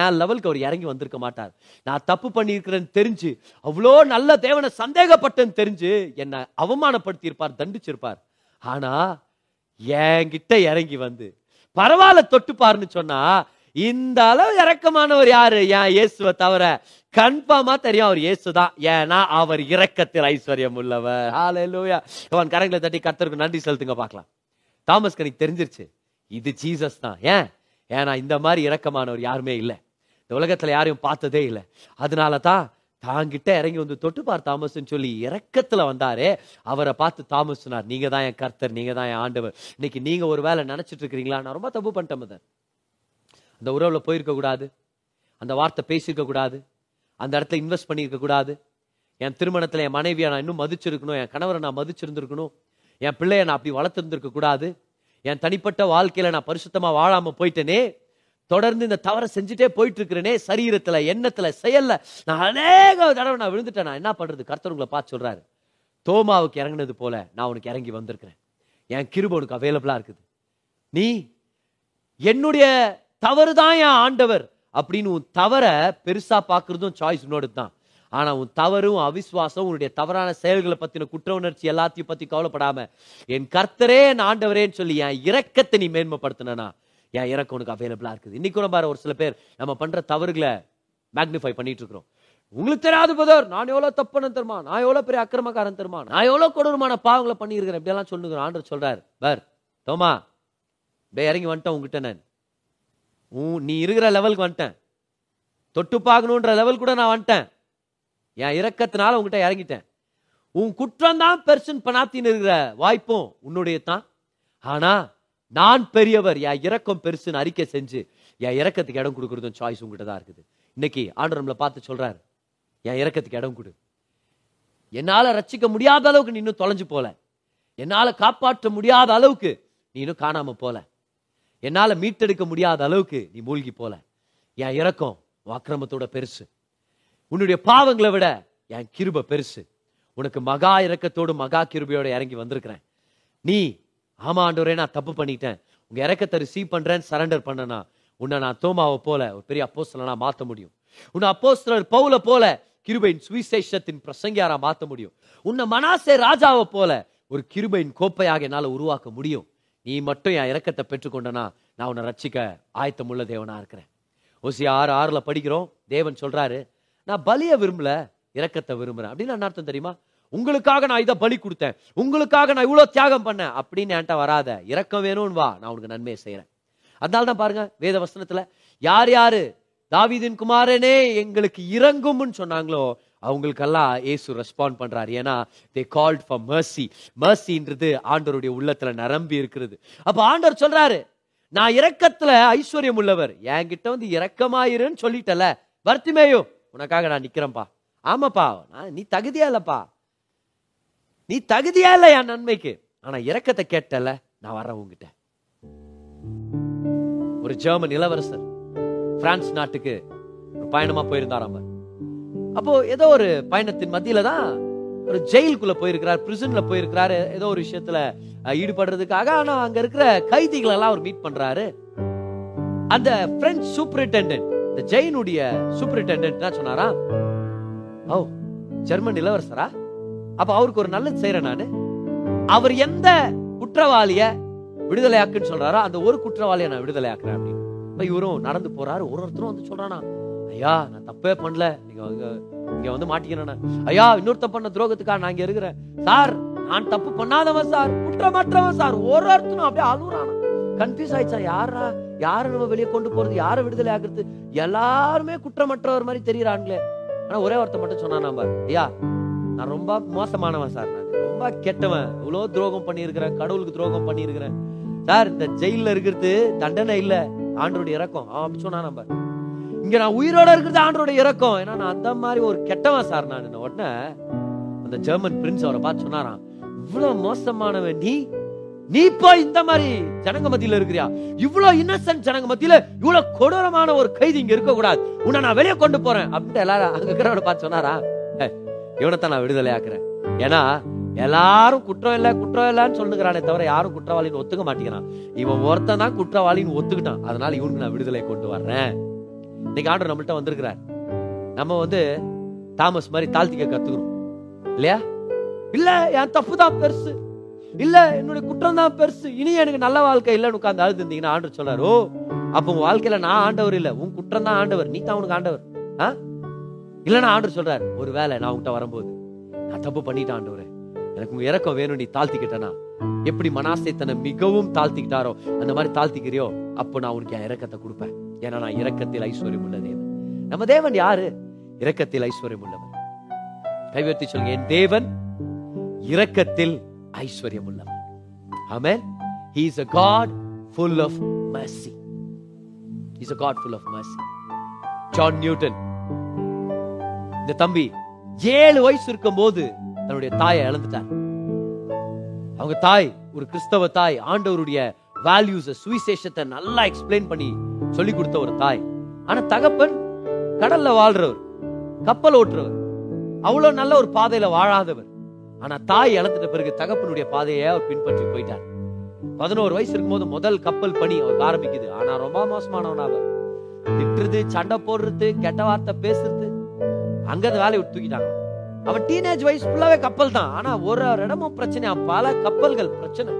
என் லெவலுக்கு அவர் இறங்கி வந்திருக்க மாட்டார். நான் தப்பு பண்ணியிருக்கிறேன்னு தெரிஞ்சு அவ்வளோ நல்ல தேவனை சந்தேகப்பட்டேன்னு தெரிஞ்சு என்னை அவமானப்படுத்தி இருப்பார் தண்டிச்சிருப்பார். ஆனா என்கிட்ட இறங்கி வந்து பரவாயில்ல தொட்டுப்பாருன்னு சொன்னா இந்த அளவு இறக்கமானவர் யாரு? ஏன் இயேசுவை தவிர கன்ஃபார்மா தெரியும் அவர் இயேசுதான். ஏன்னா அவர் இரக்கத்தில் ஐஸ்வர்யம் உள்ளவர். ஹalleluya அவன் கரங்களை தட்டி கத்தருக்கு நன்றி செலுத்துங்க பார்க்கலாம். தாமஸ் கனிக்கு தெரிஞ்சிருச்சு இது ஜீசஸ் தான். ஏன்? ஏன்னா இந்த மாதிரி இரக்கமானவர் யாருமே இல்லை. இந்த உலகத்தில் யாரையும் பார்த்ததே இல்லை. அதனால தான் தாங்கிட்ட இறங்கி வந்து தொட்டு பார் தாமஸ்ன்னு சொல்லி இறக்கத்தில் வந்தாரே. அவரை பார்த்து தாமஸ்னார் நீங்கள் தான் என் கர்த்தர் நீங்கள் தான் என் ஆண்டவர். இன்னைக்கு நீங்கள் ஒரு வேலை நினச்சிட்டு இருக்கிறீங்களா? நான் ரொம்ப தப்பு பண்ணிட்டேன் மதன் அந்த உறவில் போயிருக்கக்கூடாது அந்த வார்த்தை பேசியிருக்கக்கூடாது அந்த இடத்துல இன்வெஸ்ட் பண்ணியிருக்கக்கூடாது என் திருமணத்தில் என் மனைவியை நான் இன்னும் மதிச்சிருக்கணும். என் கணவரை நான் மதிச்சிருந்துருக்கணும். என் பிள்ளைய நான் அப்படி வளர்த்துருந்துருக்க கூடாது. என் தனிப்பட்ட வாழ்க்கையில நான் பரிசுத்தமா வாழாம போயிட்டேனே தொடர்ந்து இந்த தவறை செஞ்சுட்டே போயிட்டு இருக்கிறேனே சரீரத்துல எண்ணத்துல செயல்ல நான் அநேக தடவை நான் விழுந்துட்டேன். நான் என்ன பண்றது? கர்த்தர் உங்களை பார்த்து சொல்றாரு. தோமாவுக்கு இறங்குனது போல நான் உனக்கு இறங்கி வந்திருக்கிறேன். என் கிருப உனக்கு அவைலபிளா இருக்குது. நீ என்னுடைய தவறு தான் என் ஆண்டவர் அப்படின்னு உன் தவற பெருசா பார்க்குறதும் சாய்ஸ் உன்னோடு தான் ஆனால் உன் தவறும் அவிஸ்வாசம் உன்னுடைய தவறான செயல்களை பற்றின குற்ற உணர்ச்சி எல்லாத்தையும் பற்றி கவலைப்படாம என் கர்த்தரே என் ஆண்டவரேன்னு சொல்லி என் இறக்கத்தை நீ மேன்மைப்படுத்தினா என் இறக்கம் உனக்கு அவைலபிளாக இருக்குது. இன்னைக்கு பாரு ஒரு சில பேர் நம்ம பண்ணுற தவறுகளை மேக்னிஃபை பண்ணிட்டு இருக்கிறோம் உங்களுக்கு தெரியாது பதர் நான் எவ்வளோ தப்புன்னு தருமா நான் எவ்வளோ பெரிய அக்கிரமக்காரன் தருமா நான் எவ்வளோ கொடூரமான பாவங்களை பண்ணியிருக்கிறேன்? இப்படியெல்லாம் சொல்லுகிறேன் ஆண்டர் சொல்கிறார் பர் தோமா டே இறங்கி வந்துட்டேன் உங்ககிட்ட நான். உன் நீ இருக்கிற லெவலுக்கு வந்துட்டேன். தொட்டு பார்க்கணுன்ற லெவல் கூட நான் வந்துட்டேன். என் இரக்கத்தினால உங்ககிட்ட இறங்கிட்டேன். உன் குற்றம் தான் பெருசுன்னு பணாத்தின்னு இருக்கிற வாய்ப்பும் உன்னுடைய தான் ஆனா நான் பெரியவர் என் இறக்கம் பெருசுன்னு அறிக்கை செஞ்சு என் இறக்கத்துக்கு இடம் கொடுக்குறதும் சாய்ஸ் உங்ககிட்ட தான் இருக்குது. இன்னைக்கு ஆண்டவர் நம்மளை பார்த்து சொல்றாரு என் இறக்கத்துக்கு இடம் கொடு. என்னால ரசிக்க முடியாத அளவுக்கு நீ இன்னும் தொலைஞ்சு போல. என்னால காப்பாற்ற முடியாத அளவுக்கு நீ இன்னும் காணாம போல. என்னால மீட்டெடுக்க முடியாத அளவுக்கு நீ மூழ்கி போல. என் இறக்கம் அக்கிரமத்தோட பெருசு. உன்னுடைய பாவங்களை விட என் கிருபை பெருசு. உனக்கு மகா இறக்கத்தோடு மகா கிருபையோடு இறங்கி வந்திருக்கிறேன். நீ ஆமா ஆண்டவரே நான் தப்பு பண்ணிட்டேன். உங்க இறக்கத்தை ரிசீவ் பண்றேன் சரண்டர் பண்ணனா. உன்னை நான் தோமாவை போல ஒரு பெரிய அப்போஸ்தலனா மாற்ற முடியும். உன்னை அப்போஸ்தலர் பவுல போல கிருபையின் சுவிசேஷத்தின் பிரசங்கியாரா மாற்ற முடியும். உன்னை மனாசே ராஜாவை போல ஒரு கிருபையின் கோப்பையாக என்னால் உருவாக்க முடியும். நீ மட்டும் என் இறக்கத்தை பெற்றுக்கொண்டனா நான் உன்னை ரட்சிக்க ஆயத்தமுள்ள தேவனா இருக்கிறேன். ஓசி ஆறு ஆறுல படிக்கிறோம். தேவன் சொல்றாரு நான் பலிய விரும்பல இறக்கத்தை விரும்புறேன். அப்படின்னு என்ன அர்த்தம் தெரியுமா? உங்களுக்காக நான் இதை பலி கொடுத்தேன். உங்களுக்காக நான் இவ்வளவு தியாகம் பண்ணேன். அப்படின்னு என்கிட்ட வராத இறக்கம் வேணும்னு வா நான் உனக்கு நன்மையை செய்யறேன் அதனால தான் பாருங்க வேத வசனத்துல யார் யாரு தாவிதின் குமாரனே எங்களுக்கு இறங்கும்னு சொன்னாங்களோ அவங்களுக்கெல்லாம் ஏசு ரெஸ்பாண்ட் பண்றாரு. ஏன்னா தே கால்ட் ஃபார் மர்சி மர்சின்றது ஆண்டவருடைய உள்ளத்துல நிரம்பி இருக்கிறது. அப்ப ஆண்டவர் சொல்றாரு நான் இரக்கத்துல ஐஸ்வர்யம் உள்ளவர். என்கிட்ட வந்து இரக்கமாயிருன்னு சொல்லிட்டல. வர்த்திமேயோ? உனக்காக நான் நிற்கிறேன்ப்பா ஆமாப்பா நான் நீ தகுதியா இல்லப்பா. நீ தகுதியா இல்ல என் நன்மைக்கு. ஆனா இறக்கத்தை கேட்டல நான் வர்றேன் உங்ககிட்ட ஒரு ஜெர்மன் இளவரசர் பிரான்ஸ் நாட்டுக்கு ஒரு பயணமா போயிருந்தாராம் அப்போ ஏதோ ஒரு பயணத்தின் மத்தியில தான் ஒரு ஜெயிலுக்குள்ள போயிருக்கிறார் பிரிசன்ல போயிருக்கிறாரு ஏதோ ஒரு விஷயத்துல ஈடுபடுறதுக்காக. ஆனா அங்க இருக்கிற கைதிகள் எல்லாம் அவர் மீட் பண்றாரு. அந்த பிரெஞ்சு சூப்பரிண்டென்டென்ட் இந்த ஜெயினுடைய சூப்பரிண்டென்டென்ட் என்ன சொன்னாரா? ஓ ஜெர்மன் இளவரசரா? அப்ப அவருக்கு ஒரு நல்லது செய்யறேன் நானு. அவர் எந்த குற்றவாளிய விடுதலை ஆக்குன்னு சொல்றாரோ அந்த ஒரு குற்றவாளிய நான் விடுதலை ஆக்குறேன் அப்படின்னு. இப்ப இவரும் நடந்து போறாரு. ஒரு ஒருத்தரும் வந்து சொல்றானா ஐயா நான் தப்பே பண்ணல. நீங்க இங்க வந்து மாட்டிக்கிறேன் ஐயா இன்னொருத்த பண்ண துரோகத்துக்காக நான் இங்க இருக்கிறேன். சார் நான் தப்பு பண்ணாதவன் சார். குற்றமற்றவன் சார். ஒரு ஒருத்தனும் அப்படியே அழுகுறானா. கன்ஃபியூஸ் ஆயிடுச்சா? யாரா யாரை நம்ம வெளியே கொண்டு போறது? யாரை விடுதலை ஆக்குறது? எல்லாருமே குற்றமற்றவர் மாதிரி தெரியறாங்களே. ஆனா ஒரே ஒருத்தன் மட்டும் சொன்னா நம்ம ஐயா நான் ரொம்ப மோசமானவன் சார் நான். ரொம்ப கெட்டவன். இவ்வளோ துரோகம் பண்ணியிருக்கிறேன் கடவுளுக்கு துரோகம் பண்ணியிருக்கிறேன். சார் இந்த ஜெயில்ல இருக்கிறது தண்டனை இல்ல ஆண்டருடைய இறக்கம் அவன் அப்படி சொன்னா நம்ம இங்க நான் உயிரோட இருக்கிறது ஆண்டோட இறக்கம் ஏன்னா நான் அந்த மாதிரி ஒரு கெட்டவன் சார் நான். உடனே அந்த ஜெர்மன் பிரின்ஸ் அவரை பார்த்து சொன்னாராம் இவ்வளவு மோசமானவன் நீ நீ போய் இந்த மாதிரி ஜனங்க மத்தியில இருக்கிறியா? இவ்வளவு இன்னசென்ட் ஜனங்க மத்தியில இவ்வளவு கொடூரமான ஒரு கைதி இங்க இருக்க கூடாது உன்னை நான் வெளியே கொண்டு போறேன். அப்படின்ட்டு எல்லாரும் அங்க இருக்கிறவனை பார்த்து சொன்னாரா? "ஏய், இவனைத்தான் நான் விடுதலை ஆக்குறேன். ஏன்னா எல்லாரும் குற்றம் இல்லை குற்றம் இல்லைன்னு சொல்லுகிறானே தவிர யாரும் குற்றவாளின்னு ஒத்துக்க மாட்டேங்கிறான். இவன் ஒருத்தன் தான் குற்றவாளின்னு ஒத்துக்கிட்டான். அதனால இவனுக்கு நான் விடுதலை கொண்டு வர்றேன். இன்னைக்கு ஆண்டு நம்மள்ட்ட வந்திருக்கிறார். நம்ம வந்து தாமஸ் மாதிரி தாழ்த்திக்க கத்துக்கிறோம் இல்லையா? இல்ல என் தப்பு தான் பெருசு. இல்ல என்னுடைய குற்றம் தான் பெருசு. இனி எனக்கு நல்ல வாழ்க்கை இல்லைன்னு உட்கார்ந்து அழுது இருந்தீங்கன்னா ஆண்டவர் சொல்றாரு ஓ அப்ப உன் வாழ்க்கையில நான் ஆண்டவர் இல்ல. உன் குற்றம் தான் ஆண்டவர். நீ தான் உனக்கு ஆண்டவர். ஆ? இல்லைன்னா ஆண்டவர் சொல்றாரு ஒரு வேலை நான் உங்ககிட்ட வரும்போது நான் தப்பு பண்ணிட்டேன் ஆண்டவரே. எனக்கு உங்க இறக்கம் வேணும் நீ தாழ்த்திக்கிட்டனா? எப்படி மனாசை தன்னை மிகவும் தாழ்த்திக்கிட்டாரோ அந்த மாதிரி தாழ்த்திக்கிறியோ அப்போ நான் உனக்கு என் இறக்கத்தை கொடுப்பேன். ஏன்னா நான் இறக்கத்தில் ஐஸ்வர்யம் உள்ள தேவன் நம்ம தேவன் யாரு? இரக்கத்தில் ஐஸ்வர்யம் உள்ளவன் கைவர்த்தி சொல்லுங்க என் தேவன் இரக்கத்தில் ஐஸ்வர்யம் உள்ளவர் ஆமென் he is a god full of mercy. He's a god full of mercy. John Newton இந்த தம்பி ஏழு வயசு இருக்கும்போது தன்னுடைய தாயை இழந்துட்டார். அவங்க தாய் ஒரு கிறிஸ்தவ தாய் ஆண்டவருடைய வேல்யூஸ் சுவிசேஷத்தை நல்லா எக்ஸ்பிளைன் பண்ணி சொல்லி கொடுத்த ஒரு தாய். ஆனா தகப்பன் கடல்ல வாழ்றவர் கப்பல் ஓட்டுறவர். அவ்வளவு நல்ல ஒரு பாதையில வாழாதவர். ஆனா தாய் இழந்துட்ட பிறகு தகப்பனுடைய பாதையை அவர் பின்பற்றி போயிட்டார். பதினோரு வயசு இருக்கும்போது முதல் கப்பல் பணி அவருக்கு ஆரம்பிக்குது. ஆனா ரொம்ப மோசமானவன் அவர் திட்டுறது சண்டை போடுறது கெட்ட வார்த்தை பேசுறது அங்க அந்த வேலையை விட்டு தூக்கிட்டாங்க. அவன் டீனேஜ் வயசு ஃபுல்லாவே கப்பல் தான். ஆனா ஒரு ஒரு இடமும் பிரச்சனை பல கப்பல்கள் பிரச்சனை.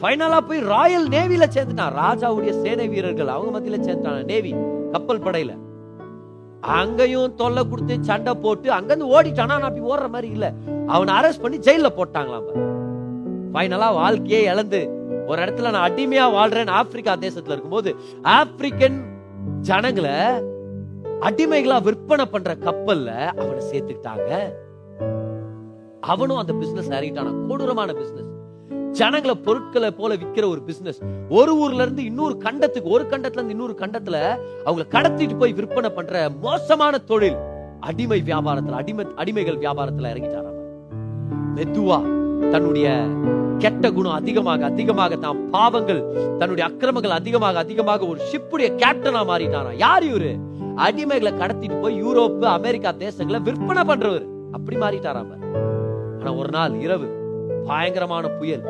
ஃபைனலா போய் ராயல் நேவில சேர்ந்துட்டான். ராஜாவுடைய சேனை வீரர்கள் அவங்க மத்தியில சேர்ந்துட்டான் நேவி கப்பல் படையில. அங்கேயும் தொல்லை கொடுத்து சண்டை போட்டு அங்கேருந்து ஓடிட்டானா? நான் அப்படி ஓடுற மாதிரி இல்ல. அவனை அரெஸ்ட் பண்ணி ஜெயிலில் போட்டாங்களாம் ஃபைனலா வாழ்க்கையே இழந்து ஒரு இடத்துல நான் அடிமையா வாழ்றேன் ஆப்பிரிக்கா தேசத்துல இருக்கும்போது ஆப்பிரிக்கன் ஜனங்களை அடிமைகளா விற்பனை பண்ற கப்பல்ல அவனை சேர்த்துக்கிட்டாங்க. அவனும் அந்த பிசினஸ் இறங்கிட்டான கொடூரமான பிசினஸ் ஜனங்களை பொருட்களை போல விக்கிற ஒரு பிசினஸ் ஒரு ஊர்ல இருந்து இன்னொரு கண்டத்துக்கு ஒரு கண்டத்துல இருந்து இன்னொரு கண்டத்துல அவங்க கடத்திட்டு போய் விற்பனை பண்ற மோசமான தொழில். அடிமை வியாபாரத்துல அடிமை அடிமைகள் வியாபாரத்துல இறங்கிட்டாராம் மெதுவா தன்னுடைய கெட்ட குணம் அதிகமாக அதிகமாக தான் பாவங்கள் தன்னுடைய அக்கிரமங்கள் அதிகமாக அதிகமாக ஒரு ஷிப்புடைய கேப்டனா மாறிட்டாரா? யார் இவரு? அடிமைகளை கடத்திட்டு போய் யூரோப் அமெரிக்கா தேசங்களை விற்பனை பண்றவர். அப்படி மாறிட்டாராம ஆனா ஒரு நாள் இரவு பயங்கரமான புயல்.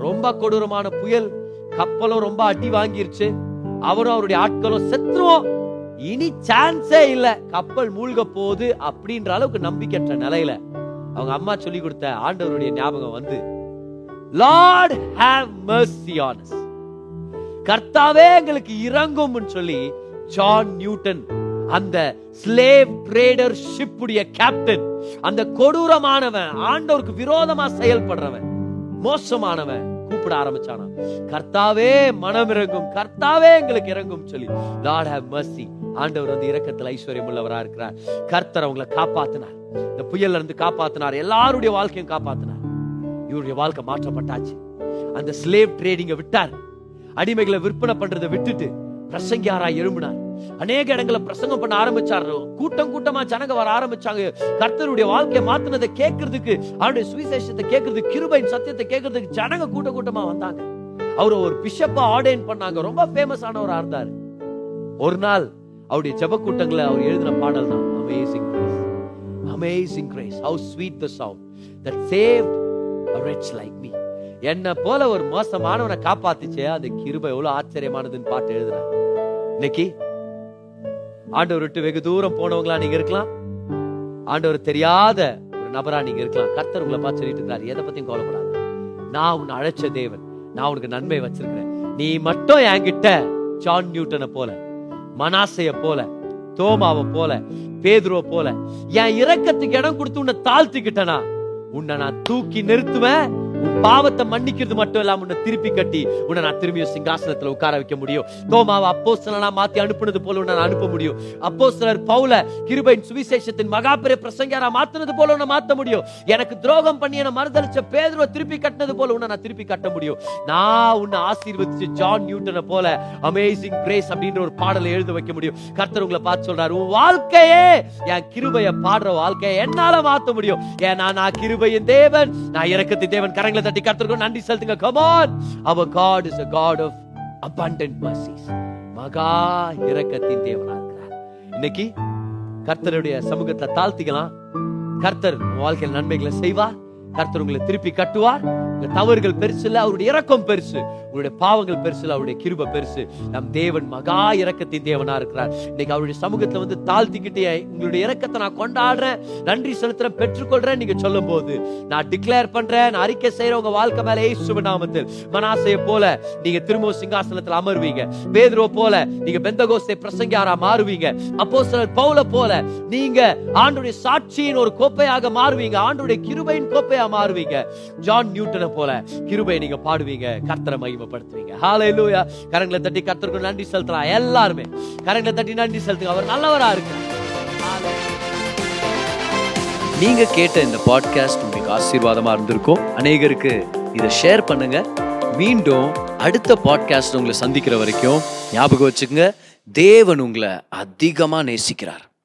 ரொம்ப கொடூரமான புயல். கப்பலும் ரொம்ப அடி வாங்கிருச்சு. அவரும் அவருடைய ஆட்களும் செத்துருவோம். இனி சான்ஸே இல்ல. கப்பல் மூழ்க போகுது அப்படின்ற அளவுக்கு நம்பிக்கையற்ற நிலையில அவங்க அம்மா சொல்லி கொடுத்த ஆண்டவருடைய ஞாபகம் வந்து லார்ட் ஹேவ் mercy ஆன் கர்த்தாவே எங்களுக்கு இறங்கும்னு சொல்லி ஜான் நியூட்டன் அந்த ஸ்லேவ் ட்ரேடர் ஷிப்புடைய கேப்டன் அந்த கொடூரமானவன் ஆண்டவருக்கு விரோதமா செயல்படுறவன் மோசமானவன் கூப்பிட ஆரம்பிச்சானா? கர்த்தாவே மனம் இறங்கும். கர்த்தாவே எங்களுக்கு இறங்கும் சொல்லி. லார்ட் ஹேவ் மர்சி ஆண்டவர் வந்து இரக்கத்தில் ஐஸ்வர்யம் உள்ளவரா இருக்கிறார். கர்த்தர் அவங்களை காப்பாத்தினார். இந்த புயல்ல இருந்து காப்பாத்தினார். எல்லாருடைய வாழ்க்கையும் காப்பாத்தினார். இவருடைய வாழ்க்கை மாற்றப்பட்டாச்சு. அந்த ஸ்லேவ் ட்ரேடிங்க விட்டார். அடிமைகளை விற்பனை பண்றதை விட்டுட்டு பிரசங்கியாரா எழும்பினார். அநேக இடங்களை பிரசங்கம் பண்ண ஆரம்பிச்சாரு. கூட்டம் கூட்டமா ஜனங்க வர ஆரம்பிச்சாங்க. கர்த்தருடைய வாழ்க்கையை மாத்தினதை கேட்கறதுக்கு அவருடைய சுவிசேஷத்தை கேட்கறதுக்கு கிருபையின் சத்தியத்தை கேட்கறதுக்கு ஜனங்க கூட்ட கூட்டமா வந்தாங்க. அவர் ஒரு பிஷப்பா ஆர்டைன் பண்ணாங்க. ரொம்ப ஃபேமஸ் ஆனவரா இருந்தார். ஒரு நாள் அவருடைய ஜப கூட்டங்களை அவர் எழுதின பாடல் தான் amazing grace amazing grace how sweet the sound that save a wretch like me என்ன போல ஒரு மோசமானவனை காப்பாத்துச்சே அந்த கிருபை எவ்வளவு ஆச்சரியமானதுன்னு பாட்டு எழுதுறேன். இன்னைக்கு ஆண்டவர் விட்டு வெகு தூரம் போனவங்களா நீங்க இருக்கலாம். ஆண்டவர் தெரியாத ஒரு நபரா நீங்க இருக்கலாம். கர்த்தர் உங்களை பார்த்து சொல்லிட்டு இருந்தாரு எதை பத்தியும் கவலைப்படாத. நான் உன்னை அழைச்ச தேவன். நான் உனக்கு நன்மை வச்சிருக்கிறேன். நீ மட்டும் என்கிட்ட ஜான் நியூட்டனை போல மனாசைய போல தோமாவை போல பேதுருவ போல என் இரக்கத்துக்கு இடம் கொடுத்து உன்னை தாழ்த்திக்கிட்டனா. உன்னை நான் தூக்கி நிறுத்துவேன் பாவத்தை மன்னிக்கிறது மட்டும் இல்லாம உன்னை திருப்பி கட்டி உன்னை நான் திரும்பியும் சிங்காசனத்துல உட்கார வைக்க முடியும். தோமாவை அப்போஸ்தலனா மாத்தி அனுப்புனது போல உன்னை அனுப்ப முடியும். அப்போஸ்தலர் பவுல கிருபையின் சுவிசேஷத்தின் மகாபிரிய பிரசங்கியாரா மாத்துனது போல உன்னை மாத்த முடியும். எனக்கு துரோகம் பண்ணி என்ன மறுதளிச்ச பேதுருவ திருப்பி கட்டினது போல உன்னை நான் திருப்பி கட்ட முடியும். நான் உன்னை ஆசீர்வதிச்சு ஜான் நியூட்டனை போல அமேசிங் கிரேஸ் அப்படின்ற ஒரு பாடலை எழுத வைக்க முடியும். கர்த்தர் உங்களை பார்த்து சொல்றாரு உன் வாழ்க்கையே என் கிருபைய பாடுற வாழ்க்கையை என்னால மாத்த முடியும். ஏன்னா நான் கிருபையின் தேவன் நான் இறக்கத்தின் தேவன் கரங்களை தட்டி கர்த்தருக்கு நன்றி செலுத்துங்க. Come on our God is a God of abundant mercies. மகா இரக்கத்தின் தேவனா இருக்கிறார். இன்னைக்கு கர்த்தருடைய சமூகத்தை தாழ்த்திக்கலாம். கர்த்தர் உன் வாழ்க்கையில் நன்மைகளை செய்வார். கர்த்தர் உங்களை திருப்பி கட்டுவார். உங்க தவறுகள் பெருசு இல்ல அவருடைய இறக்கம் பெருசு. உங்களுடைய பாவங்கள் பெருசு இல்ல அவருடைய கிருப பெருசு. நம் தேவன் மகா இறக்கத்தின் தேவனா இருக்கிறார். இன்னைக்கு அவருடைய சமூகத்துல வந்து தாழ்த்திக்கிட்டே உங்களுடைய இறக்கத்தை நான் கொண்டாடுறேன். நன்றி செலுத்துறேன் பெற்றுக்கொள்றேன். நீங்க சொல்லும் போது நான் டிக்ளேர் பண்றேன் நான் அறிக்கை செய்யற உங்க வாழ்க்கை மேல இயேசுவின் நாமத்தில். மனாசைய போல நீங்க திரும்ப சிங்காசனத்துல அமர்வீங்க. பேதுரோ போல நீங்க பெந்தகோஸ்தே பிரசங்கியாரா மாறுவீங்க. அப்போ சிலர் பவுல போல நீங்க ஆண்டுடைய சாட்சியின் ஒரு கோப்பையாக மாறுவீங்க. ஆண்டுடைய கிருபையின் கிருபையா மாறுவீங்க. ஜான் நியூட்டனை போல கிருபையை நீங்க பாடுவீங்க. கர்த்தரை மகிமைப்படுத்துவீங்க. லூயா கரங்களை தட்டி கர்த்தருக்கு நன்றி செலுத்தலாம் எல்லாருமே கரங்களை தட்டி நன்றி செலுத்துங்க. அவர் நல்லவரா இருக்கு நீங்க கேட்ட இந்த பாட்காஸ்ட் உங்களுக்கு ஆசீர்வாதமா இருந்திருக்கும். அநேகருக்கு இதை ஷேர் பண்ணுங்க. மீண்டும் அடுத்த பாட்காஸ்ட் உங்களை சந்திக்கிற வரைக்கும் ஞாபகம் வச்சுக்கோங்க. தேவன் உங்களை அதிகமாக நேசிக்கிறார்.